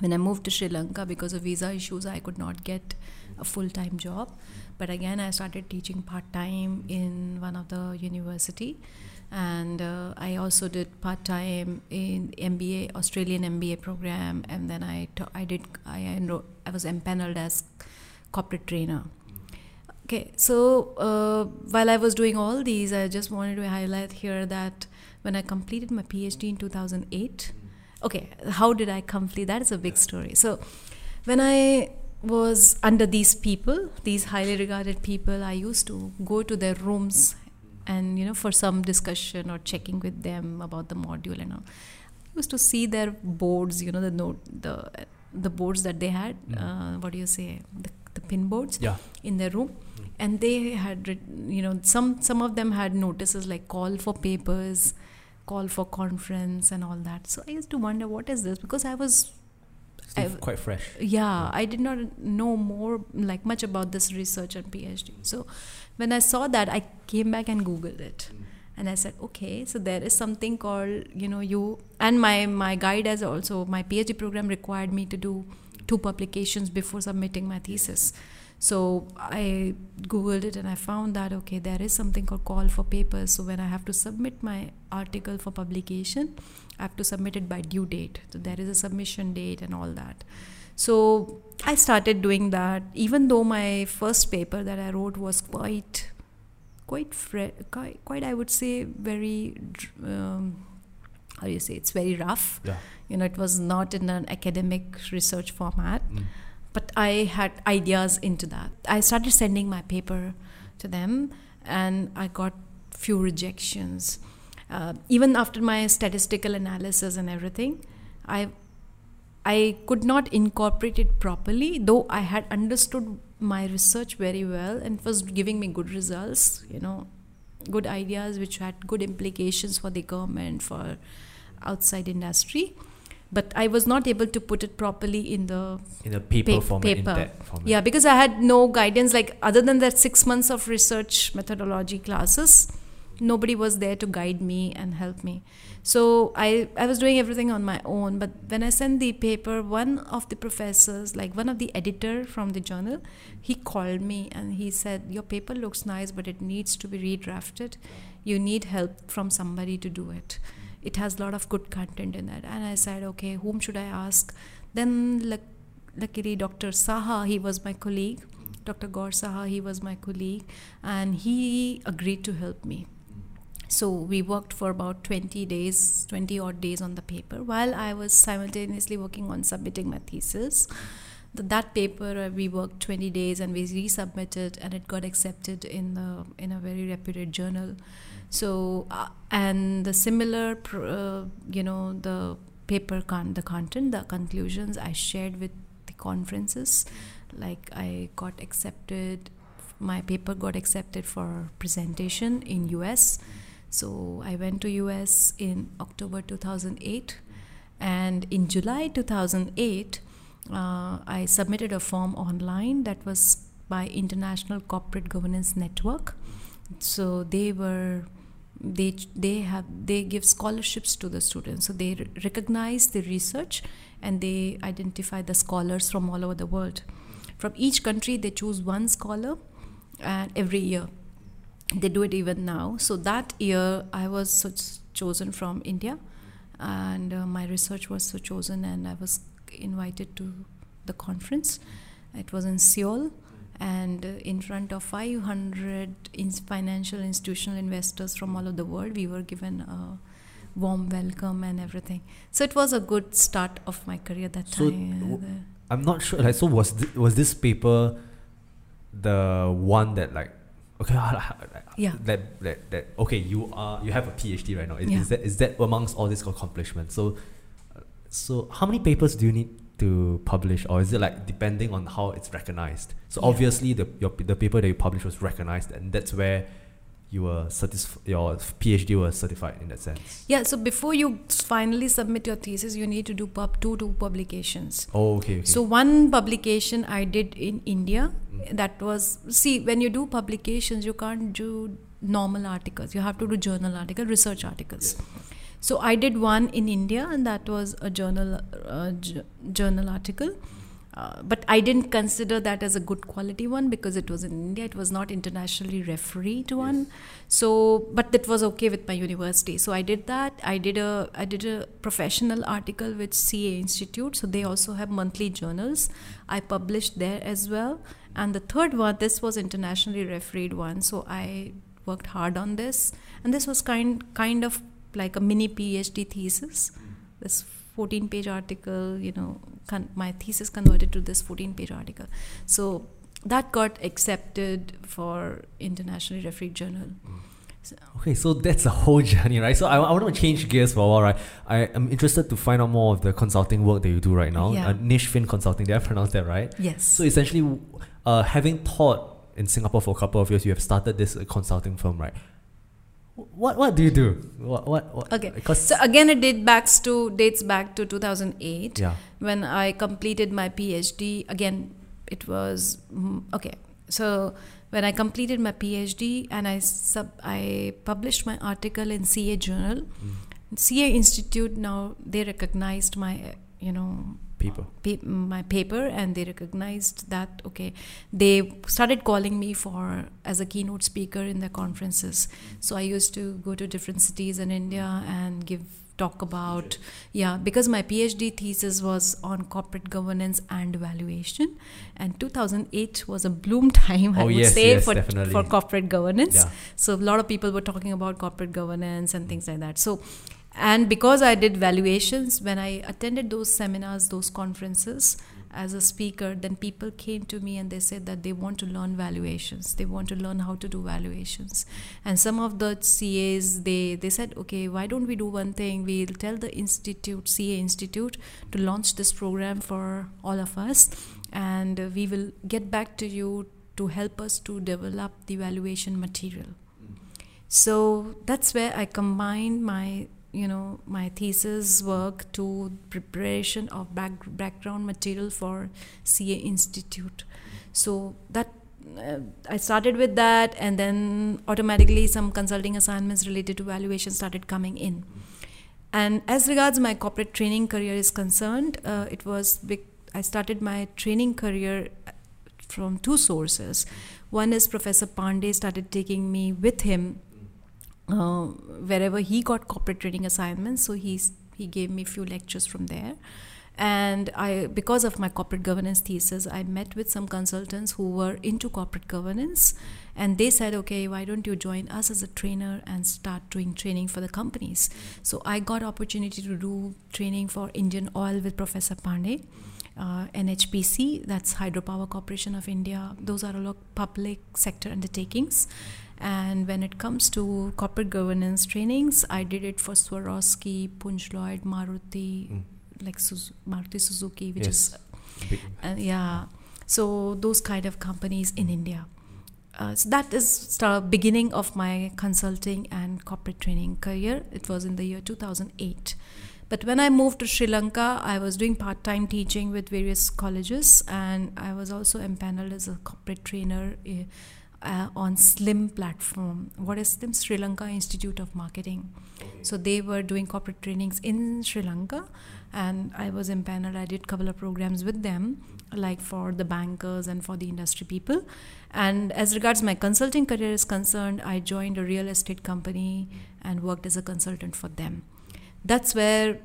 When I moved to Sri Lanka because of visa issues, I could not get a full time job. But again, I started teaching part time in one of the university, and uh, I also did part time in MBA Australian MBA program, and then I ta- I did I enro- I was empaneled as corporate trainer. Okay, so uh, while I was doing all these, I just wanted to highlight here that when I completed my PhD in 2008, okay, how did I complete? That is a big story. So when I was under these people, these highly regarded people, I used to go to their rooms and, you know, for some discussion or checking with them about the module and all. I used to see their boards, you know, the note, the the boards that they had. Mhm. Uh, what do you say? The, the pin boards Yeah. in their room and they had you know some some of them had notices like call for papers call for conference and all that. So i used to wonder what is this? Because i was I've- quite fresh. yeah i did not know more like much about this research and phd so when i saw that i came back and googled it. Mm. And i said okay so there is something called you know you and my my guide has also my phd program required me to do two publications before submitting my thesis so i googled it and i found that okay there is something called call for papers. So when i have to submit my article for publication i have to submit it by due date. So there is a submission date and all that. So i started doing that. Even though my first paper that i wrote was quite quite fre- quite, quite i would say very dr- um, how do you say? It's very rough. Yeah. you know it was not in an academic research format. Mm. But i had ideas into that. I started sending my paper to them and i got few rejections. Uh, even after my statistical analysis and everything i i could not incorporate it properly though i had understood my research very well and was giving me good results you know good ideas which had good implications for the government for outside industry but i was not able to put it properly in the In a paper Pa- format, paper. format. yeah, because I had no guidance, like other than that six months of research methodology classes, nobody was there to guide me and help me. So I, I was doing everything on my own. But when I sent the paper, one of the professors, like one of the editor from the journal, he called me and he said, Your paper looks nice, but it needs to be redrafted. You need help from somebody to do it. It has a lot of good content in it. And I said, Okay, whom should I ask? Then luck luckily dr saha he was my colleague. Dr gaur saha he was my colleague. And he agreed to help me. So we worked for about 20 days 20 odd days on the paper while i was simultaneously working on submitting my thesis. That paper uh, we worked 20 days and we resubmitted and it got accepted in the in a very reputed journal so uh, and the similar uh, you know the paper con- the content the conclusions i shared with the conferences like i got accepted my paper got accepted for presentation in us so i went to us in october 2008 and in july 2008 uh, i submitted a form online that was by international corporate governance network. So they were they they have they give scholarships to the students. So they recognize the research and they identify the scholars from all over the world. From each country they choose one scholar and every year. They do it even now. So that year i was chosen from india and uh, my research was so chosen and i was invited to the conference. It was in seoul and in front of 500 ins- financial institutional investors from all over the world we were given a warm welcome and everything so it was a good start of my career that So, time w- uh, I'm not sure. Like, so was thi- was this paper the one that like okay Yeah. that, that that okay you are you have a PhD right now is, Yeah. is that is that amongst all these accomplishments so uh, so how many papers do you need to publish or is it like depending on how it's recognized so Yeah. obviously the your, the paper that you published was recognized and that's where you were satisf- your PhD was certified in that sense yeah so before you finally submit your thesis you need to do pub two two publications oh okay, okay. So one publication I did in India mm. that was see when you do publications you can't do normal articles you have to do journal article research articles. So I did one in India and that was a journal uh, j- journal article. Uh, but I didn't consider that as a good quality one because it was in India. It was not internationally refereed one. So, but that was okay with my university. So I did that. I did a I did a professional article with CA Institute. So they also have monthly journals. I published there as well. And the third one, this was internationally refereed one. So I worked hard on this, and this was kind kind of like a mini PhD thesis. This 14 page article, you know, con- my thesis converted to this 14 page article. So that got accepted for internationally refereed journal. Okay, so that's a whole journey, right? So I, I want to change gears for a while, right? I am interested to find out more of the consulting work that you do right now. Yeah. Uh, Niche Fin Consulting, did I pronounce that right? Yes. So essentially, uh, having taught in Singapore for a couple of years, you have started this uh, consulting firm, right? What what do you do? What what, what Okay. Because So again, it date backs to dates back to 2008 yeah. when I completed my PhD. Again, it was mm, okay. So when I completed my PhD and I sub I published my article in CA Journal, CA Institute now they recognized my you know People. pa- my paper and they recognized that okay they started calling me for as a keynote speaker in their conferences so i used to go to different cities in india and give talk about yeah because my phd thesis was on corporate governance and valuation and 2008 was a bloom time i Oh, would yes, say yes, for, definitely. for corporate governance Yeah. so a lot of people were talking about corporate governance and things like that so and because i did valuations when i attended those seminars those conferences as a speaker then people came to me and they said that they want to learn valuations. They want to learn how to do valuations. And some of the cas they they said okay why don't we do one thing? We'll tell the institute ca institute to launch this program for all of us and we will get back to you to help us to develop the valuation material. So that's where i combined my you know my thesis work to preparation of back, background material for ca institute. So that uh, i started with that and then automatically some consulting assignments related to valuation started coming in. And as regards my corporate training career is concerned uh, it was big i started my training career from two sources. One is professor pandey started taking me with him uh, wherever he got corporate training assignments. So he's he gave me a few lectures from there, and I because of my corporate governance thesis, I met with some consultants who were into corporate governance, and they said, okay, why don't you join us as a trainer and start doing training for the companies? So I got opportunity to do training for Indian Oil with Professor Pandey. Uh, NHPC, that's Hydropower Corporation of India. Those are a lot public sector undertakings. And when it comes to corporate governance trainings, I did it for Swarovski, Punj Lloyd, Maruti, Mm. like Maruti Suzuki, which Yes. is uh, yeah. So those kind of companies in India. Uh, so that is the beginning of my consulting and corporate training career. It was in the year 2008. But when I moved to Sri Lanka, I was doing part time teaching with various colleges, and I was also empaneled as a corporate trainer uh, on SLIM platform. What is SLIM? Sri Lanka Institute of Marketing. So they were doing corporate trainings in Sri Lanka, and I was empaneled. I did couple of programs with them, like for the bankers and for the industry people. And as regards my consulting career is concerned, I joined a real estate company and worked as a consultant for them that's where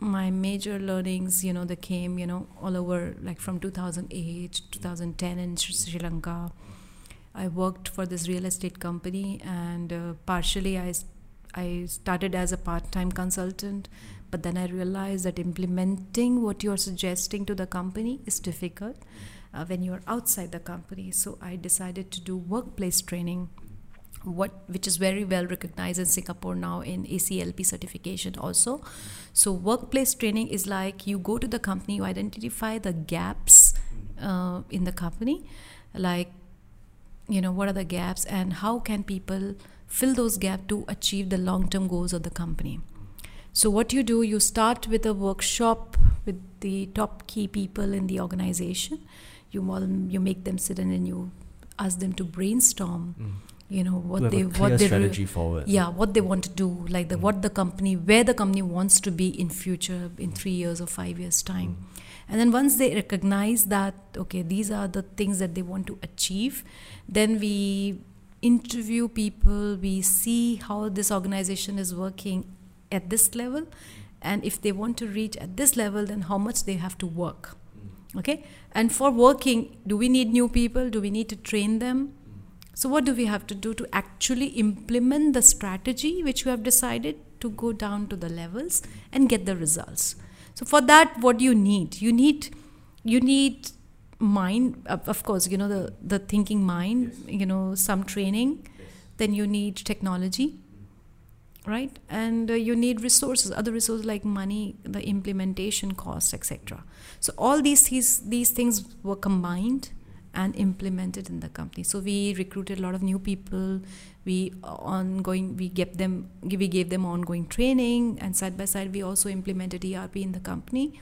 my major learnings you know they came you know all over like from 2008 2010 in Sri Sri Lanka I worked for this real estate company and uh, partially I started as a part-time consultant but then I realized that implementing what you're suggesting to the company is difficult uh, when you're outside the company so I decided to do workplace training what which is very well recognized in Singapore now in ACLP certification also. So workplace training is like you go to the company, you identify the gaps uh, in the company, like you know what are the gaps and how can people fill those gaps to achieve the long-term goals of the company. So what you do, you start with a workshop with the top key people in the organization. You all, you make them sit in and you ask them to brainstorm Mm. you know what they what they re- forward. yeah what they want to do like the Mm. what the company where the company wants to be in future in 3 years or 5 years time and then once they recognize that okay these are the things that they want to achieve then we interview people we see how this organization is working at this level. And if they want to reach at this level then how much they have to work. Okay? And for working do we need new people? Do we need to train them? So what do we have to do to actually implement the strategy which we have decided to go down to the levels and get the results so for that what do you need? You need you need mind of course you know the the thinking mind you know some training. Then you need technology right? And uh, you need resources other resources like money the implementation costs etc so all these these these things were combined and implement it in the company. So we recruited a lot of new people. We uh, ongoing we gave them we gave them ongoing training, and side by side we also implemented ERP in the company.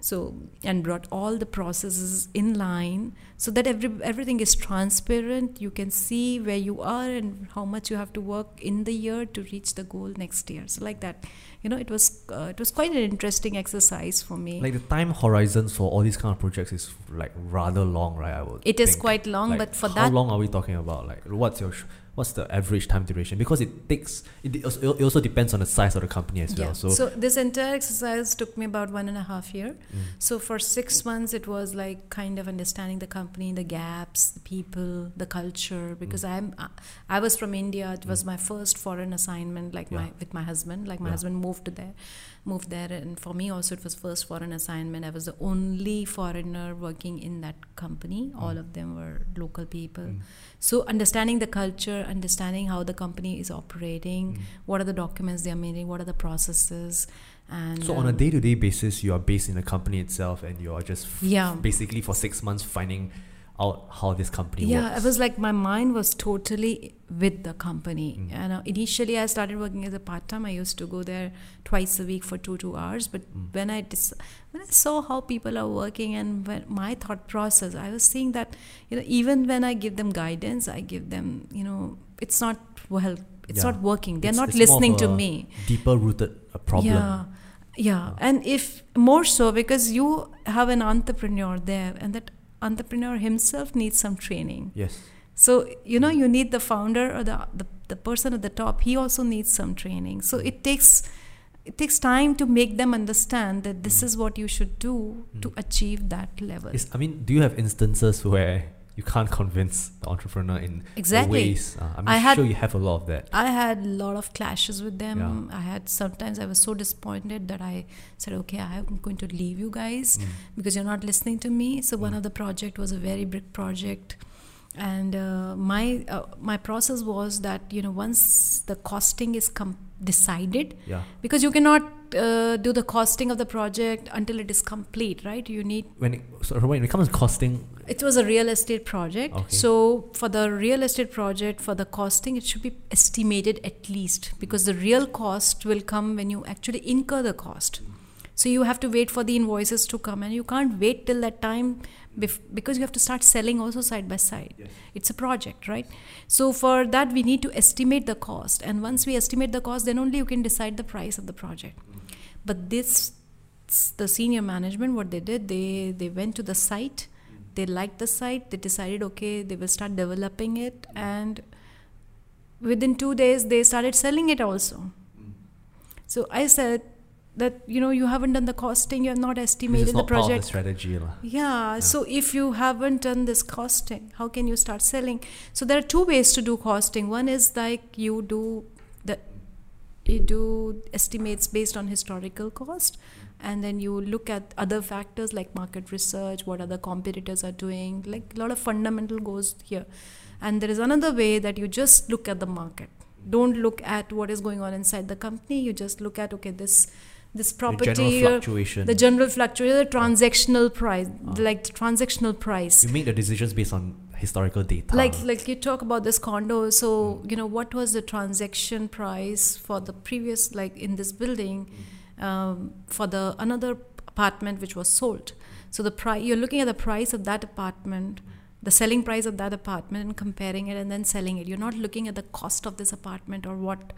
So and brought all the processes in line so that every everything is transparent. You can see where you are and how much you have to work in the year to reach the goal next year. So like that, you know, it was uh, it was quite an interesting exercise for me. Like the time horizons for all these kind of projects is like rather long, right? I would. It is think. quite long, Like, but for that how long are we talking about? Like, what's your sh- what's the average time duration? Because it takes it also, it also depends on the size of the company as well. So, So, this entire exercise took me about one and a half year. Mm. So for six months, it was like kind of understanding the company, the gaps, the people, the culture. Because Mm. I'm, I- I was from India. It was my first foreign assignment, like my with my husband. Like my Yeah. husband moved to there, moved there, and for me also it was first foreign assignment. I was the only foreigner working in that company. All Mm. of them were local people. Mm. So understanding the culture, understanding how the company is operating, Mm. what are the documents they are making, what are the processes, and so on a um, day-to-day basis, you are based in the company itself, and you are just f- yeah basically for six months finding out how this company yeah works. it was like my mind was totally with the company Mm. and initially i started working as a part-time i used to go there twice a week for two two hours but Mm. when i dis- when i saw how people are working and when my thought process i was seeing that you know even when i give them guidance i give them you know it's not well it's Yeah. not working they're It's- not it's listening to me deeper rooted uh, problem. Yeah, Yeah. and if more so because you have an entrepreneur there, and that entrepreneur himself needs some training. Yes. So you know, you need the founder or the the, the person at the top. He also needs some training. So it takes it takes time to make them understand that this is what you should do to Mm. achieve that level. Is, I mean, do you have instances where you can't convince the entrepreneur in Exactly. ways? Uh, I'm I had- sure you have a lot of that. I had a lot of clashes with them. Yeah. I had sometimes I was so disappointed that I said, "Okay, I'm going to leave you guys." Mm. because you're not listening to me. So one Mm. of the project was a very big project, and uh, my uh, my process was that you know once the costing is com- decided, Yeah. because you cannot uh, do the costing of the project until it is complete, right? You need. When it, so when it comes to costing, It was a real estate project. Okay. So for the real estate project, for the costing, it should be estimated at least because the real cost will come when you actually incur the cost. So you have to wait for the invoices to come, and you can't wait till that time bef- because you have to start selling also side by side. Yes. It's a project, right? So for that, we need to estimate the cost, and once we estimate the cost, then only you can decide the price of the project. Mm-hmm. But this, the senior management, what they did, they they went to the site, mm-hmm. they liked the site, they decided okay, they will start developing it, and within two days they started selling it also. Mm-hmm. So I said that you know you haven't done the costing, you have not estimated the of the project. strategy. lah. Yeah, so if you haven't done this costing, how can you start selling? So there are two ways to do costing. One is like you do the you do estimates based on historical cost and then you look at other factors like market research, what other competitors are doing, like a lot of fundamental goes here. And there is another way that you just look at the market. Don't look at what is going on inside the company. You just look at okay, this this property The general uh, fluctuation. the general fluctuation, the transactional price, Ah. like the transactional price. you make the decisions based on historical data. Like like you talk about this condo, so you know what was the transaction price for the previous like in this building, um, for the another apartment which was sold. So the price you're looking at the price of that apartment, the selling price of that apartment, and comparing it and then selling it. You're not looking at the cost of this apartment or what,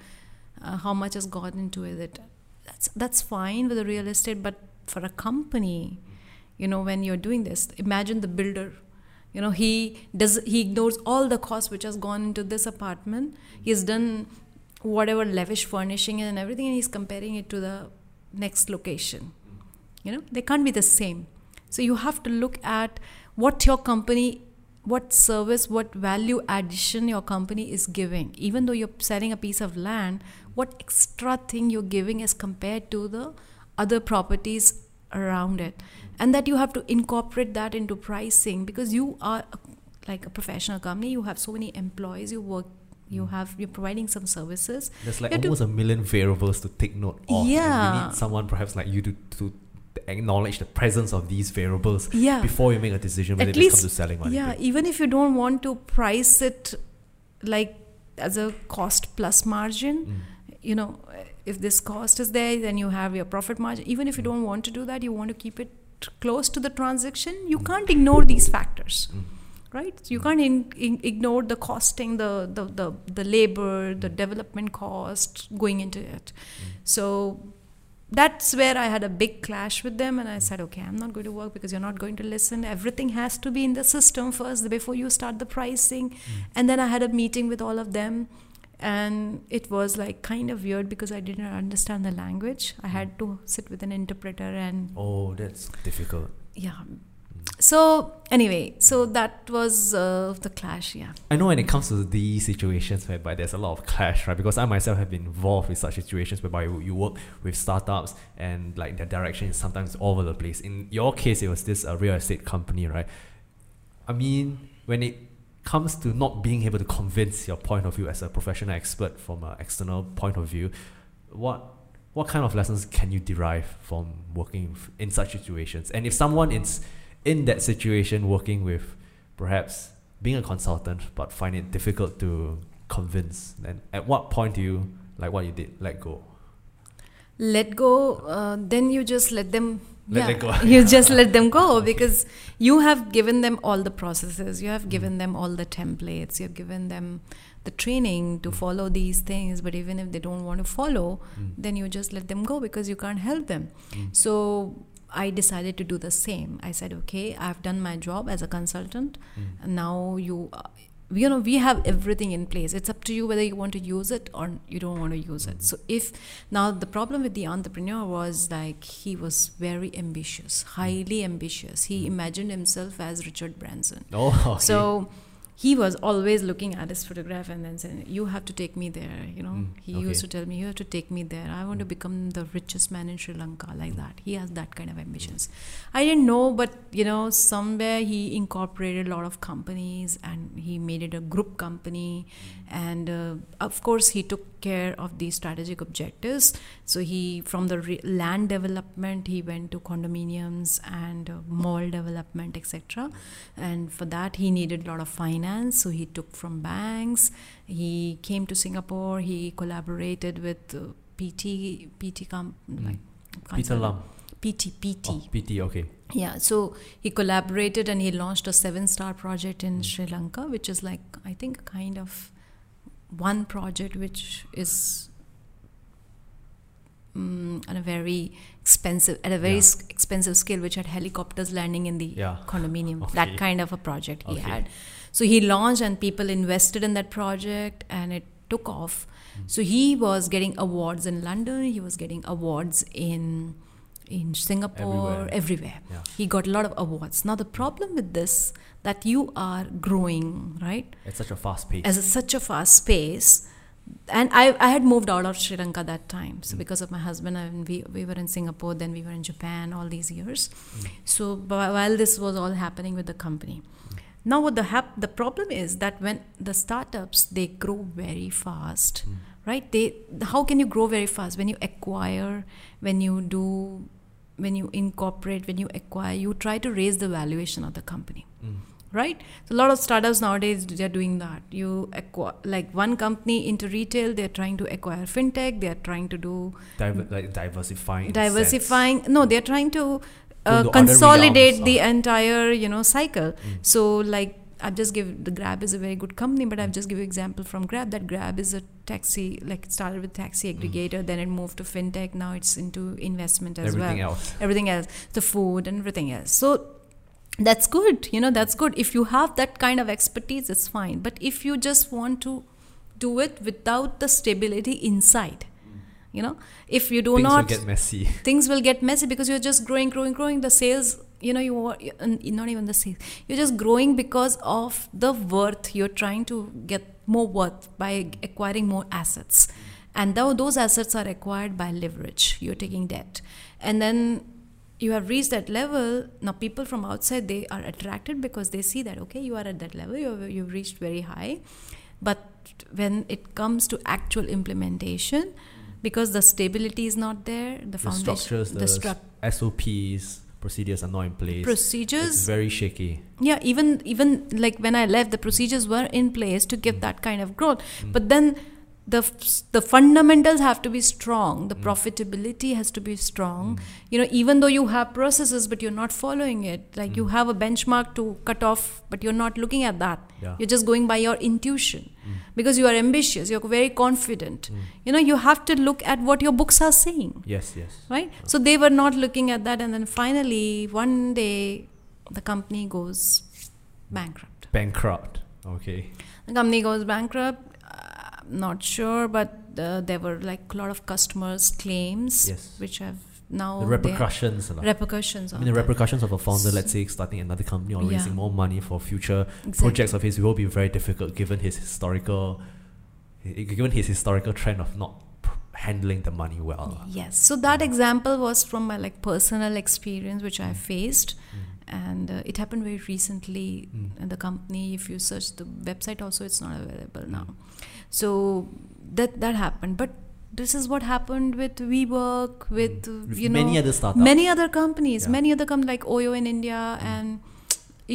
uh, how much has gone into it. That's that's fine with the real estate, but for a company, you know, when you're doing this, imagine the builder. You know, he does he ignores all the costs which has gone into this apartment. He's done whatever lavish furnishing and everything, and he's comparing it to the next location. You know, they can't be the same. So you have to look at what your company, what service, what value addition your company is giving. Even though you're selling a piece of land, what extra thing you're giving as compared to the other properties around it. And that you have to incorporate that into pricing because you are a, like a professional company, you have so many employees, you work you have you're providing some services There's like you have to- almost a million variables to take note of. Yeah. you need someone perhaps like you to to acknowledge the presence of these variables Yeah. before you make a decision when At it comes to selling one. Yeah, even if you don't want to price it like as a cost plus margin, Mm. You know, if this cost is there, then you have your profit margin. Even if you don't want to do that, you want to keep it close to the transaction, you can't ignore these factors. Mm. Right, so you can't in, in, ignore the costing, the, the the the labor, the mm-hmm. development cost going into it. Mm-hmm. So that's where I had a big clash with them, and I said, okay, I'm not going to work because you're not going to listen. Everything has to be in the system first before you start the pricing. And then I had a meeting with all of them, and it was like kind of weird because I didn't understand the language. I had to sit with an interpreter, and Oh, that's difficult. yeah. So anyway, so that was uh, the clash. Yeah. I know when it comes to these situations whereby there's a lot of clash, right? Because I myself have been involved with such situations whereby you, you work with startups and like their direction is sometimes all over the place. In your case, it was this uh, real estate company, right? I mean, when it comes to not being able to convince your point of view as a professional expert from an external point of view, what what kind of lessons can you derive from working in such situations? And if someone is in that situation working with perhaps being a consultant but find it difficult to convince, then at what point do you like what you did, let go? let go uh, then you just let them Let yeah, them go. you just let them go because you have given them all the processes you have given them all the templates you have given them the training to Mm. follow these things but even if they don't want to follow Mm. then you just let them go because you can't help them Mm. so i decided to do the same i said okay i've done my job as a consultant Mm. and now you uh, you know we have everything in place. It's up to you whether you want to use it or you don't want to use it. So if now the problem with the entrepreneur was like he was very ambitious highly ambitious. He hmm. imagined himself as richard branson. Oh, okay. so he was always looking at his photograph and then saying, "You have to take me there." You know, Mm, he okay. used to tell me, "You have to take me there. I want to become the richest man in Sri Lanka." Like that. He has that kind of ambitions. I didn't know, but you know, somewhere he incorporated a lot of companies and he made it a group company, and uh, of course he took care of these strategic objectives. So he, from the re- land development, he went to condominiums and uh, mall development, etc. And for that, he needed a lot of finance. So he took from banks. He came to Singapore. He collaborated with uh, PT, PT, com- Mm. like Peter Lam. PT, PT. Oh, PT, okay. Yeah, so he collaborated and he launched a seven star project in Mm. Sri Lanka, which is like, I think, kind of one project which is um, on a very expensive, at a very Yeah. s- expensive scale, which had helicopters landing in the Yeah. condominium. Okay. That kind of a project he Okay. had. So he launched and people invested in that project and it took off. Mm. So he was getting awards in London, he was getting awards in in Singapore, Everywhere. everywhere. Yeah. He got a lot of awards. Now the problem with this that you are growing, right? At such a fast pace. As a, such a fast pace. And I, I had moved out of Sri Lanka that time. So Mm. because of my husband, and we, we were in Singapore, then we were in Japan all these years. Mm. So wh- while this was all happening with the company, now what the hap- the problem is that when the startups they grow very fast, Mm. right? They how can you grow very fast when you acquire, when you do, when you incorporate, when you acquire, you try to raise the valuation of the company Mm. right so a lot of startups nowadays they're doing that you acquire like one company into retail they're trying to acquire fintech they're trying to do Diver- like diversifying. in diversifying no they're trying to uh, consolidate the entire you know cycle Mm. so like i've just give the grab is a very good company but i've just give example from grab that grab is a taxi like it started with taxi mm-hmm. aggregator then it moved to fintech now it's into investment as well. Everything else. everything else the food and everything else. So that's good you know that's good. If you have that kind of expertise it's fine. But if you just want to do it without the stability inside you know if you do Things not will get messy. things will get messy because you're just growing growing growing. The sales you know you are not even the sales you're just growing because of the worth. You're trying to get more worth by acquiring more assets. And though those assets are acquired by leverage. You're taking debt. And then you have reached that level. Now people from outside they are attracted because they see that okay you are at that level. You've, you've reached very high. But when it comes to actual implementation because the stability is not there. The The foundation, structures, the, the s- struct SOPs, procedures are not in place. procedures. It's very shaky. yeah, even even like when I left, the procedures were in place to give that kind of growth. Mm. But then the f- the fundamentals have to be strong. The Mm. profitability has to be strong. Mm. You know, even though you have processes, but you're not following it. Like you Mm. have a benchmark to cut off, but you're not looking at that. Yeah. You're just going by your intuition Mm. because you are ambitious. You're very confident. Mm. You know, you have to look at what your books are saying Yes, yes. right so they were not looking at that and then finally one day the company goes bankrupt Bankrupt. Okay. the company goes bankrupt not sure but uh, there were like a lot of customers claims Yes. which have now the repercussions. repercussions I mean, the that. repercussions of a founder, let's say, starting another company or Yeah. raising more money for future Exactly. projects of his will be very difficult given his historical, given his historical trend of not handling the money well. yes so that example was from my like personal experience which i Mm. faced Mm. And uh, it happened very recently Mm. and the company if you search the website also it's not available Mm. now so that that happened but this is what happened with WeWork with uh, Mm. With you know many other startups. many other companies Yeah. many other companies like Oyo in India Mm. and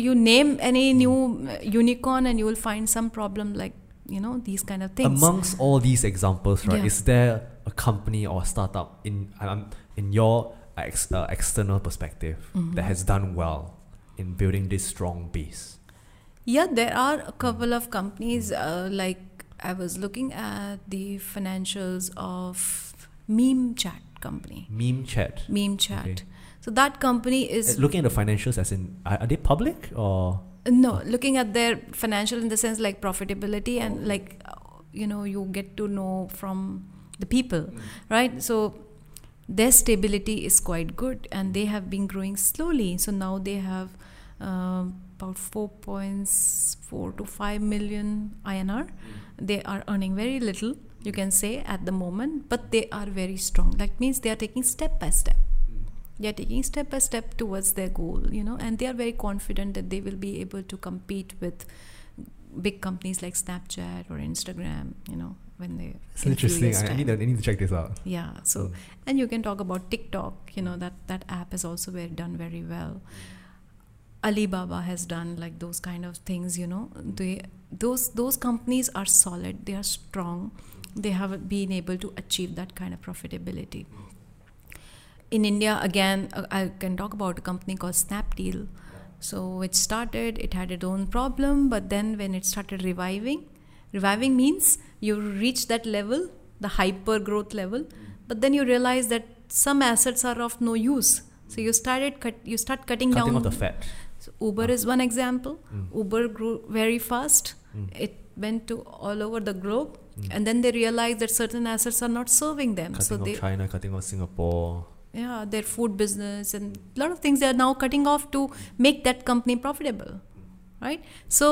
you name any new uh, unicorn and you will find some problem like you know these kind of things Amongst all these examples, right, Yeah. is there a company or a startup in um, in your ex, uh, external perspective Mhm. that has done well in building this strong base? Yeah, there are a couple of companies uh, like I was looking at the financials of Meme Chat company. Meme Chat. Meme Chat. Okay. So that company Uh, is Looking at the financials, as in, are, they public or? no looking at their financial in the sense like profitability and like uh, you know you get to know from the people, right? So their stability is quite good and they have been growing slowly. So now they have um, about 4.4 to 5 million INR. They are earning very little, you can say, at the moment, but they are very strong. That means they are taking step by step. They are taking step by step towards their goal, you know, and they are very confident that they will be able to compete with big companies like Snapchat or Instagram, you know, when they. It's interesting. I, I need I need to check this out. Yeah. So, Mm. and you can talk about TikTok. You know that that app has also very, done very well. Alibaba has done like those kind of things. You know, they those those companies are solid. They are strong. They have been able to achieve that kind of profitability. In India, again, uh, I can talk about a company called Snapdeal. So it started. It had its own problem, but then when it started reviving, reviving means you reach that level, the hyper growth level, but then you realize that some assets are of no use. So you started cut. You start cutting, Cutting down. off the fat. So Uber is one example. Mm. Uber grew very fast. Mm. It went to all over the globe, Mm. and then they realized that certain assets are not serving them. Cutting so off they, China, cutting off Singapore. yeah, their food business and a lot of things they are now cutting off to make that company profitable, right? So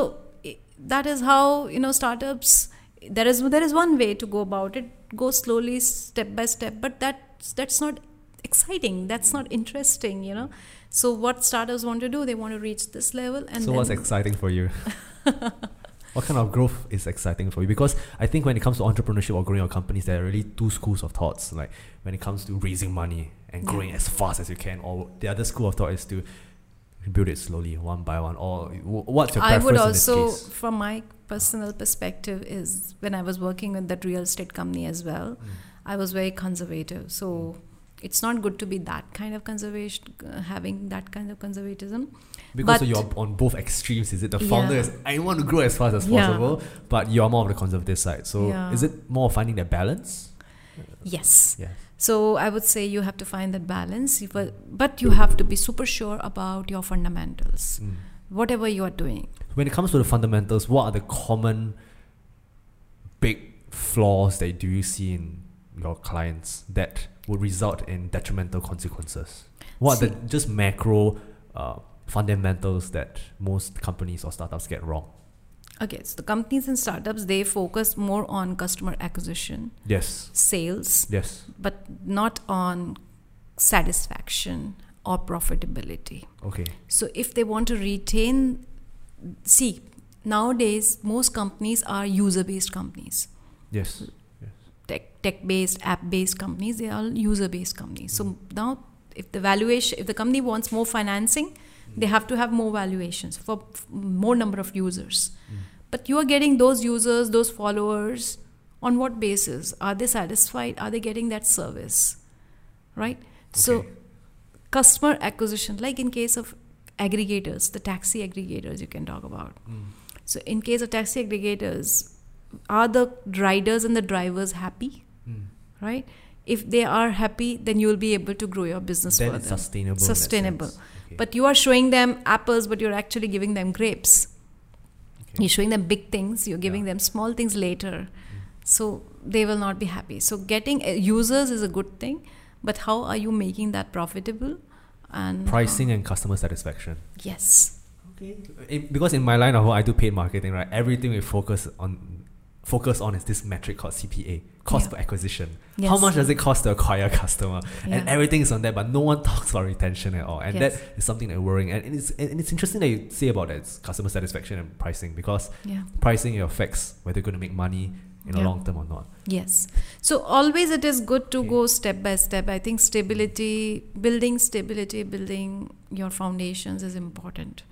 that is how you know startups. There is there is one way to go about it. Go slowly, step by step, but that's that's not exciting. That's not interesting, you know. So what startups want to do? They want to reach this level, and so what's exciting for you? what kind of growth is exciting for you? Because I think when it comes to entrepreneurship or growing your companies, there are really two schools of thoughts. Like when it comes to raising money and Yeah. growing as fast as you can, or the other school of thought is to build it slowly, one by one. Or wh- what's your I would also, from my personal perspective, is when I was working with that real estate company as well, Mm. I was very conservative. So it's not good to be that kind of conservation, having that kind of conservatism. Because but- you're on both extremes, is it? The founder Yeah. is I want to grow as fast as Yeah. possible, but you're more of the conservative side. So Yeah. is it more finding that balance? Yes. Yes. So I would say you have to find that balance, but, you have to be super sure about your fundamentals, Mm. whatever you are doing. When it comes to the fundamentals, what are the common big flaws that do you see in your clients that would result in detrimental consequences? What are the just macro uh, fundamentals that most companies or startups get wrong? Okay, so the companies and startups they focus more on customer acquisition, Yes, sales, yes, but not on satisfaction or profitability. okay, So if they want to retain, see, nowadays most companies are user based companies. yes, tech tech based app based companies they are all user based companies. So mm. now if the valuation if the company wants more financing they have to have more valuations for f- more number of users. But you are getting those users those followers on what basis? Are they satisfied? Are they getting that service? Right? So customer acquisition like in case of aggregators the taxi aggregators you can talk about. Mm. so in case of taxi aggregators are the riders and the drivers happy? Mm. right? If they are happy then you'll be able to grow your business Then further. it's sustainable. Sustainable. Sense. Okay. but you are showing them apples but you're actually giving them grapes Okay. you're showing them big things you're giving Yeah. them small things later so they will not be happy so getting uh, users is a good thing but how are you making that profitable and Pricing and customer satisfaction. yes Okay. In, because in my line of work, I do paid marketing, right? Everything we focus on focus on is this metric called CPA, cost Yeah. per acquisition. yes. How much does it cost to acquire a customer? And everything is on that, but no one talks about retention at all. And Yes. that is something that worrying. And it's and it's interesting that you say about that customer satisfaction and pricing because yeah pricing affects whether you're going to make money in the Yeah. long term or not. Yes. So always it is good to Okay. go step by step. I think stability, building stability, building your foundations is important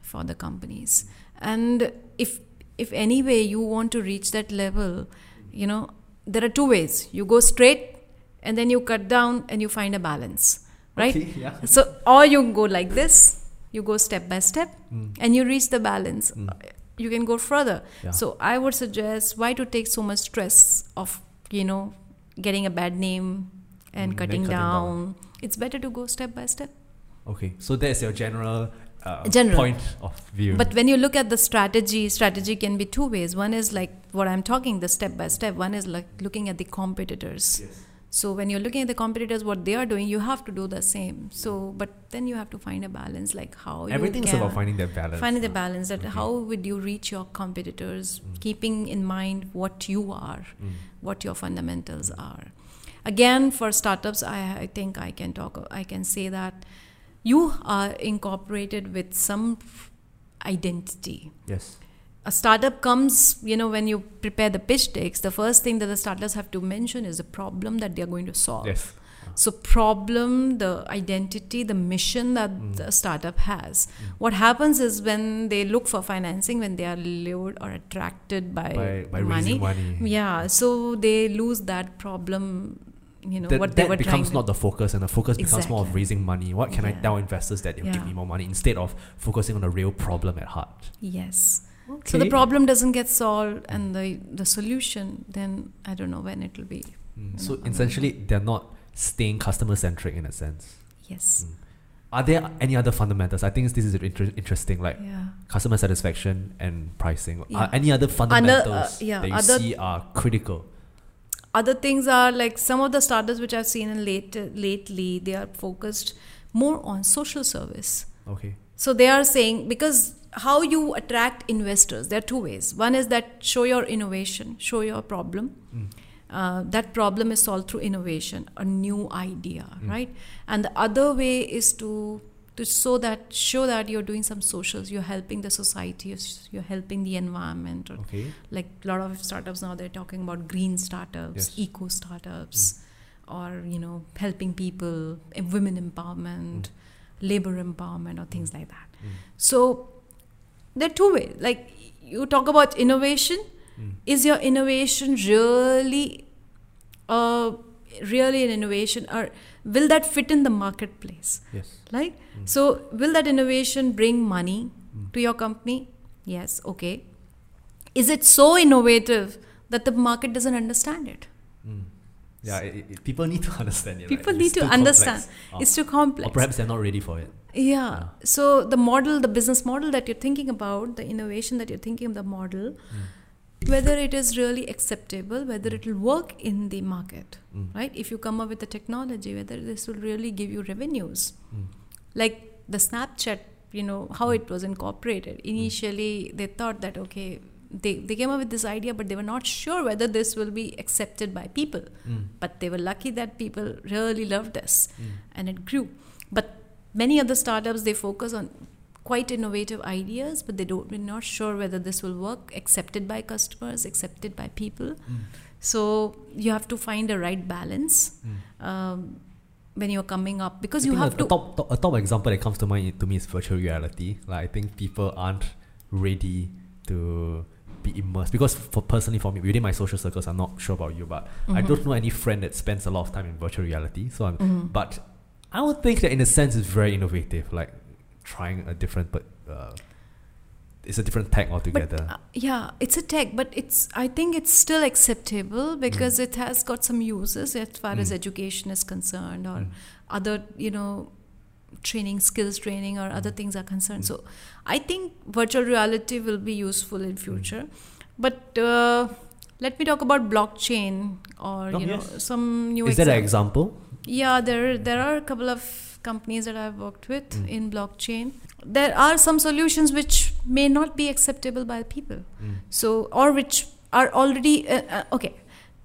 for the companies. And if if anyway you want to reach that level, you know, there are two ways. You go straight and then you cut down and you find a balance. Right? Okay, yeah. So or you go like this, you go step by step Mm. and you reach the balance. Mm. You can go further. Yeah. So I would suggest why to take so much stress of you know getting a bad name Mm, and then cutting, cutting down. down. It's better to go step by step. Okay, so that's your general, uh, General. point of view. But when you look at the strategy, strategy can be two ways. One is like what I'm talking, the step by step. One is like looking at the competitors. Yes. So when you're looking at the competitors, what they are doing, you have to do the same. So, but then you have to find a balance, like how everything you is can about finding that balance. finding the balance. That Okay. how would you reach your competitors, Mm. keeping in mind what you are. Mm. what your fundamentals are. Again, for startups, I, I think I can talk. I can say that you are incorporated with some identity. Yes. A startup comes, you know, when you prepare the pitch decks, the first thing that the startups have to mention is the problem that they are going to solve. Yes. So, problem, the identity, the mission that Mm. the startup has. What happens is when they look for financing, when they are lured or attracted by, By, by money, money. yeah, so they lose that problem, you know, that, what that becomes not the focus, and the focus becomes more of raising money. What can I tell investors that they'll give me more money instead of focusing on the real problem at heart? Yes. So the problem doesn't get solved, and the the solution, then I don't know when it will be. Mm, So know, essentially, they're not staying customer centric in a sense. Yes. Are there any other fundamentals? I think this is inter- interesting, like Yeah. customer satisfaction and pricing. Are any other fundamentals yeah, that you other- see are critical? Other things are like some of the startups which I've seen in late lately, they are focused more on social service. Okay. So they are saying because how you attract investors, there are two ways. One is that show your innovation, show your problem. Mm. Uh, that problem is solved through innovation, a new idea, Mm. right? And the other way is to to so that show that you're doing some socials, you're helping the society, you're- helping the environment, or Okay. like a lot of startups now they're talking about green startups Yes. Mm. eco startups or you know helping people women empowerment labor empowerment or things like that Mm. so there are two ways like you talk about innovation Mm. is your innovation really uh, really an innovation or will that fit in the marketplace Yes. right Mm. so will that innovation bring money Mm. to your company yes okay is it so innovative that the market doesn't understand it Mm. Yeah, it, it- people need to understand it. people It's need to understand complex. Oh. it's too complex Or perhaps they're not ready for it. yeah. Yeah. so the model the business model that you're thinking about the innovation that you're thinking of the model Mm. Whether it is really acceptable whether it will work in the market Mm. right if you come up with the technology whether this will really give you revenues Mm. like the snapchat you know how it was incorporated initially they thought that okay they, they came up with this idea but they were not sure whether this will be accepted by people Mm. but they were lucky that people really loved this Mm. and it grew but many other startups they focus on quite innovative ideas, but they don't. We're not sure whether this will work, accepted by customers, accepted by people. Mm. So you have to find the right balance um, when you're coming up because I you have a, to. a top, top a top example that comes to mind to me is virtual reality. Like I think people aren't ready to be immersed because for personally for me within my social circles, I'm not sure about you, but I Mhm. don't know any friend that spends a lot of time in virtual reality. So I'm, Mhm. but I would think that in a sense it's very innovative, like trying a different but uh, it's a different tech altogether. But uh, yeah, it's a tech, but it's I think it's still acceptable because it has got some uses as far as Mm. education is concerned or Mm. other you know training skills training or other Mm. things are concerned. Mm. So I think virtual reality will be useful Mm. in future. But uh, let me talk about blockchain or Oh, you know yes. some new is that an example. example? Yeah, there there are a couple of companies that I've worked with Mm. in blockchain. There are some solutions which may not be acceptable by people. Mm. So or which are already uh, uh, okay.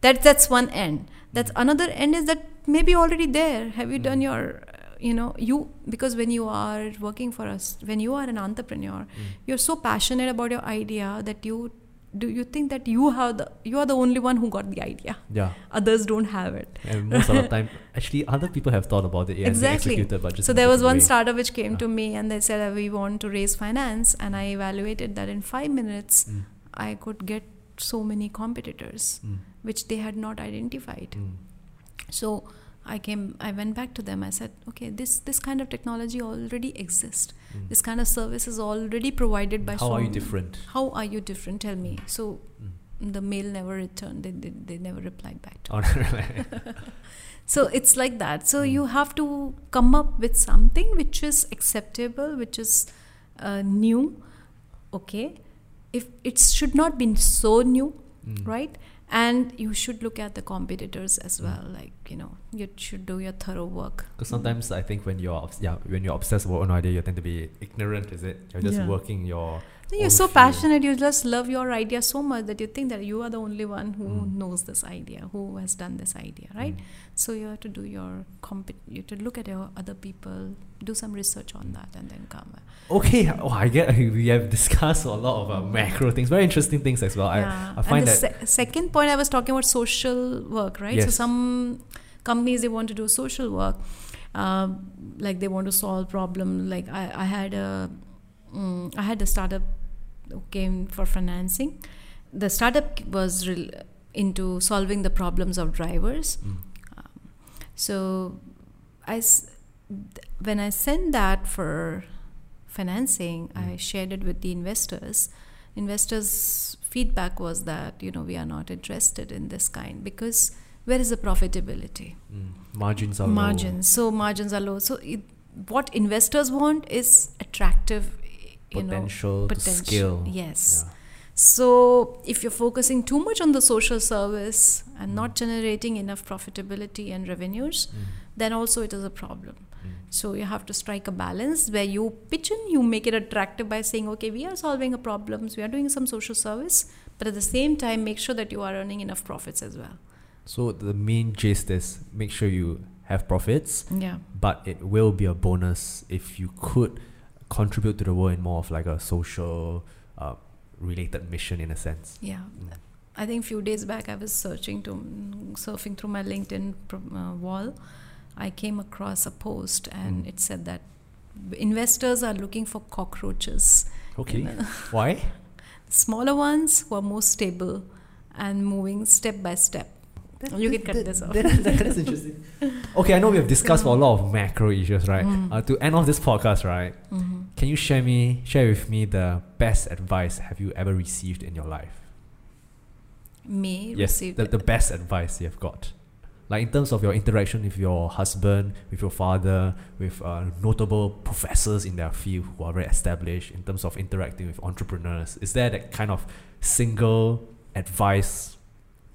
That that's one end. That's another end is that maybe already there. Have you done Mm. your uh, you know you because when you are working for us when you are an entrepreneur Mm. you're so passionate about your idea that you do you think that you have the you are the only one who got the idea Yeah. others don't have it And most of the time, actually, other people have thought about it yeah, Exactly. executed, but just so there was one way. startup which came Yeah. to me and they said uh, we want to raise finance and i evaluated that in 5 minutes Mm, i could get so many competitors mm, which they had not identified mm, so i came i went back to them. I said okay this this kind of technology already exists. Mm. this kind of service is already provided by How so are you different? how are you different? Tell me. So Mm. the mail never returned. They, they, they never replied back to Oh, so it's like that. So Mm. you have to come up with something which is acceptable which is uh, new okay? If it should not be so new Mm. right and you should look at the competitors as well like you know you should do your thorough work Because sometimes I think when you're yeah when you're obsessed about one idea, you tend to be ignorant. Is it? You're just Yeah. working your. You're so field. passionate you just love your idea so much that you think that you are the only one who Mm. knows this idea who has done this idea right Mm. so you have to do your compet you have to look at your other people do some research on that and then come Okay. Oh, I get. We have discussed a lot of uh, macro things, very interesting things as well. yeah. I, I find that. se- second point I was talking about social work, right? So some companies they want to do social work, um, like they want to solve problem. Like I, I had a, mm, I had a startup who came for financing. The startup was rel into solving the problems of drivers. Mm. So I, when I sent that for financing, I Mm. shared it with the investors. Investors' feedback was that you know we are not interested in this kind because where is the profitability? Mm. Margins are low. Margins. So margins are low. So it, what investors want is attractive, you know, Potential, potential. scale. Yes. Yeah. So, if you're focusing too much on the social service and not generating enough profitability and revenues, Mm. then also it is a problem. Mm. So, you have to strike a balance where you pitch in, you make it attractive by saying, okay, we are solving a problem, we are doing some social service, but at the same time, make sure that you are earning enough profits as well. So the main gist is make sure you have profits, Yeah. but it will be a bonus if you could contribute to the world in more of like a social uh, related mission in a sense. Yeah. Mm. I think a few days back I was searching to surfing through my LinkedIn uh, wall. I came across a post and Mm. it said that investors are looking for cockroaches. Okay. Why? smaller ones who are more stable and moving step by step. You can cut this off. that's interesting. Okay, I know we have discussed for a lot of macro issues, right? Mm. Uh, to end off this podcast, right? Mhm. Can you share me share with me the best advice have you ever received in your life? Me yes, the, the best advice you have got. Like in terms of your interaction with your husband, with your father, with uh, notable professors in their field who are very established in terms of interacting with entrepreneurs, is there that kind of single advice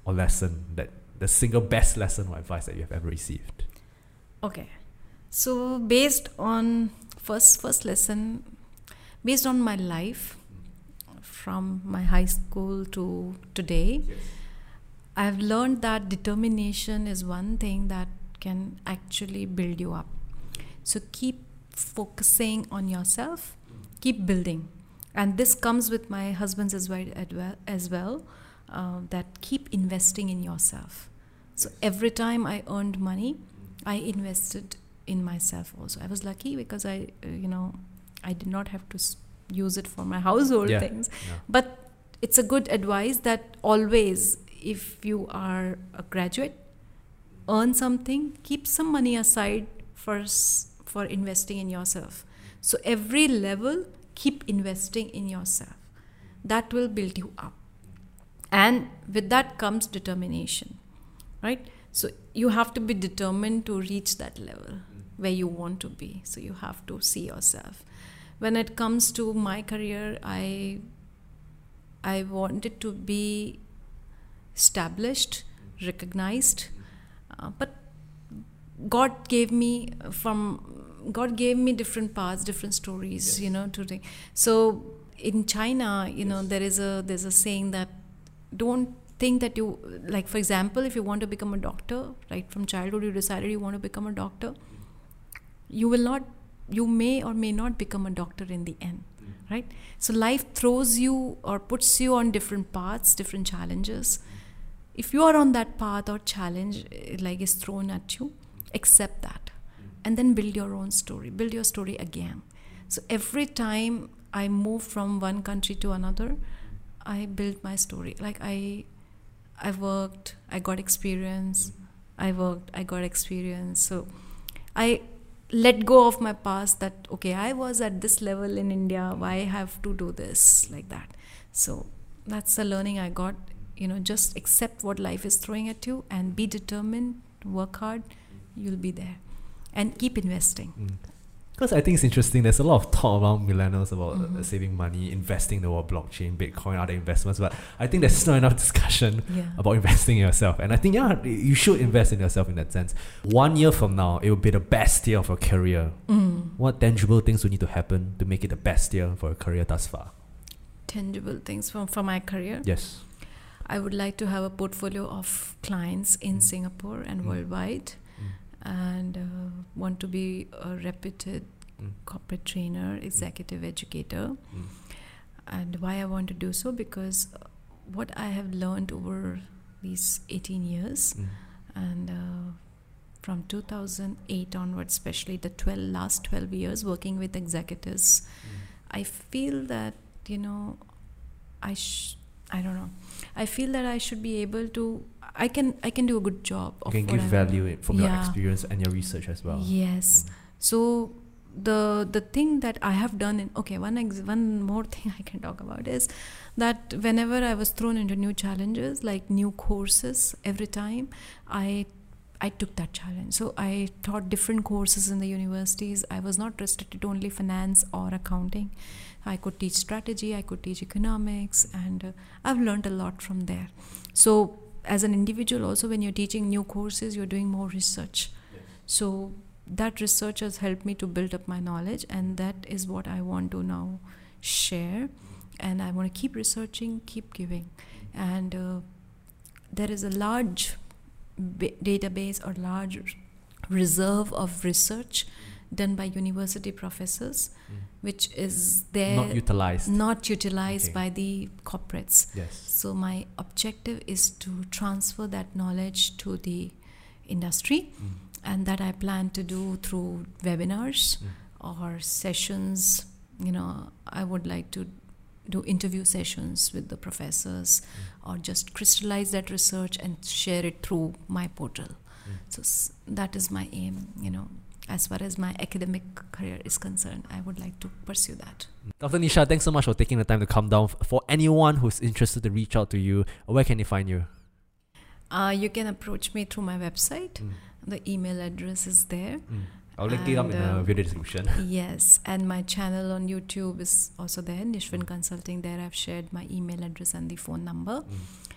or lesson that the single best lesson or advice that you have ever received? Okay. So based on first first lesson, based on my life from my high school to today, I've learned that determination is one thing that can actually build you up. So keep focusing on yourself keep building and this comes with my husband's as well, as well uh, that keep investing in yourself. So every time i earned money i invested in myself also. I was lucky because i uh, you know i did not have to use it for my household Yeah. things. Yeah. but it's a good advice that always if you are a graduate earn something keep some money aside for for investing in yourself. So every level keep investing in yourself. That will build you up and with that comes determination right? So you have to be determined to reach that level where you want to be. So you have to see yourself. When it comes to my career i i wanted to be established recognized. Uh, but god gave me from god gave me different paths different stories Yes. you know to think so in china you know there is a there's a saying that don't think that you like for example if you want to become a doctor right from childhood you decided you want to become a doctor you will not you may or may not become a doctor in the end hmm. right? So life throws you or puts you on different paths different challenges. If you are on that path or challenge like is thrown at you accept that hmm. and then build your own story build your story again. So every time i move from one country to another i built my story. Like i i worked i got experience. I worked i got experience. So i let go of my past that okay i was at this level in india. Why I have to do this? Like that. So that's the learning i got. You know just accept what life is throwing at you and be determined work hard you'll be there. And keep investing mm. Because I think it's interesting. There's a lot of talk around millennials about uh, Mhm. saving money, investing in the world, blockchain, Bitcoin, other investments. But I think there's not enough discussion yeah about investing in yourself. And I think, yeah, you should invest in yourself in that sense. One year from now, it will be the best year of your career. mm. What tangible things would need to happen to make it the best year for your career thus far? tangible things from for my career Yes. i would like to have a portfolio of clients in singapore and Mm. worldwide Mm. And uh, want to be a reputed Mm. corporate trainer executive educator Mm. and why i want to do so because uh, what i have learned over these 18 years Mm. and uh, from 2008 onwards especially the 12 last 12 years working with executives i feel that you know i sh- i don't know i feel that i should be able to i can i can do a good job You can give value from your experience and your research as well. yes so the the thing that i have done in okay one ex- one more thing i can talk about is that whenever i was thrown into new challenges like new courses every time i I took that challenge. So I taught different courses in the universities. I was not restricted to only finance or accounting. I could teach strategy, I could teach economics, and uh, I've learned a lot from there. So, as an individual, also when you're teaching new courses, you're doing more research. So, that research has helped me to build up my knowledge, and that is what I want to now share. And I want to keep researching, keep giving. And uh, there is a large ba- database or large reserve of research done by university professors, Mm. which is there Not utilized. not utilized Okay. by the corporates. Yes. So my objective is to transfer that knowledge to the industry, Mm. and that I plan to do through webinars Mm. or sessions. You know, I would like to do interview sessions with the professors, Mm. or just crystallize that research and share it through my portal. Mm. So s- that is my aim. You know, as far as my academic career is concerned, I would like to pursue that. Dr. Nisha, thanks so much for taking the time to come down. For anyone who's interested to reach out to you, where can they find you? Uh, you can approach me through my website. Mm. The email address is there. Mm. I'll link it up in the uh, video description. yes, and my channel on YouTube is also there, Nishwin Consulting. There, I've shared my email address and the phone number, Mm.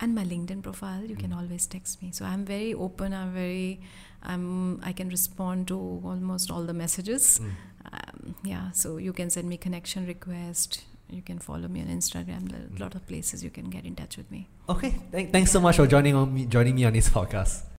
and my LinkedIn profile. You can Mm. always text me. So I'm very open. I'm very, I'm. I can respond to almost all the messages. Mm. Um, yeah, so you can send me connection request. You can follow me on Instagram. There are a lot of places you can get in touch with me. Okay, thank, thanks so much for joining on me, joining me on this podcast.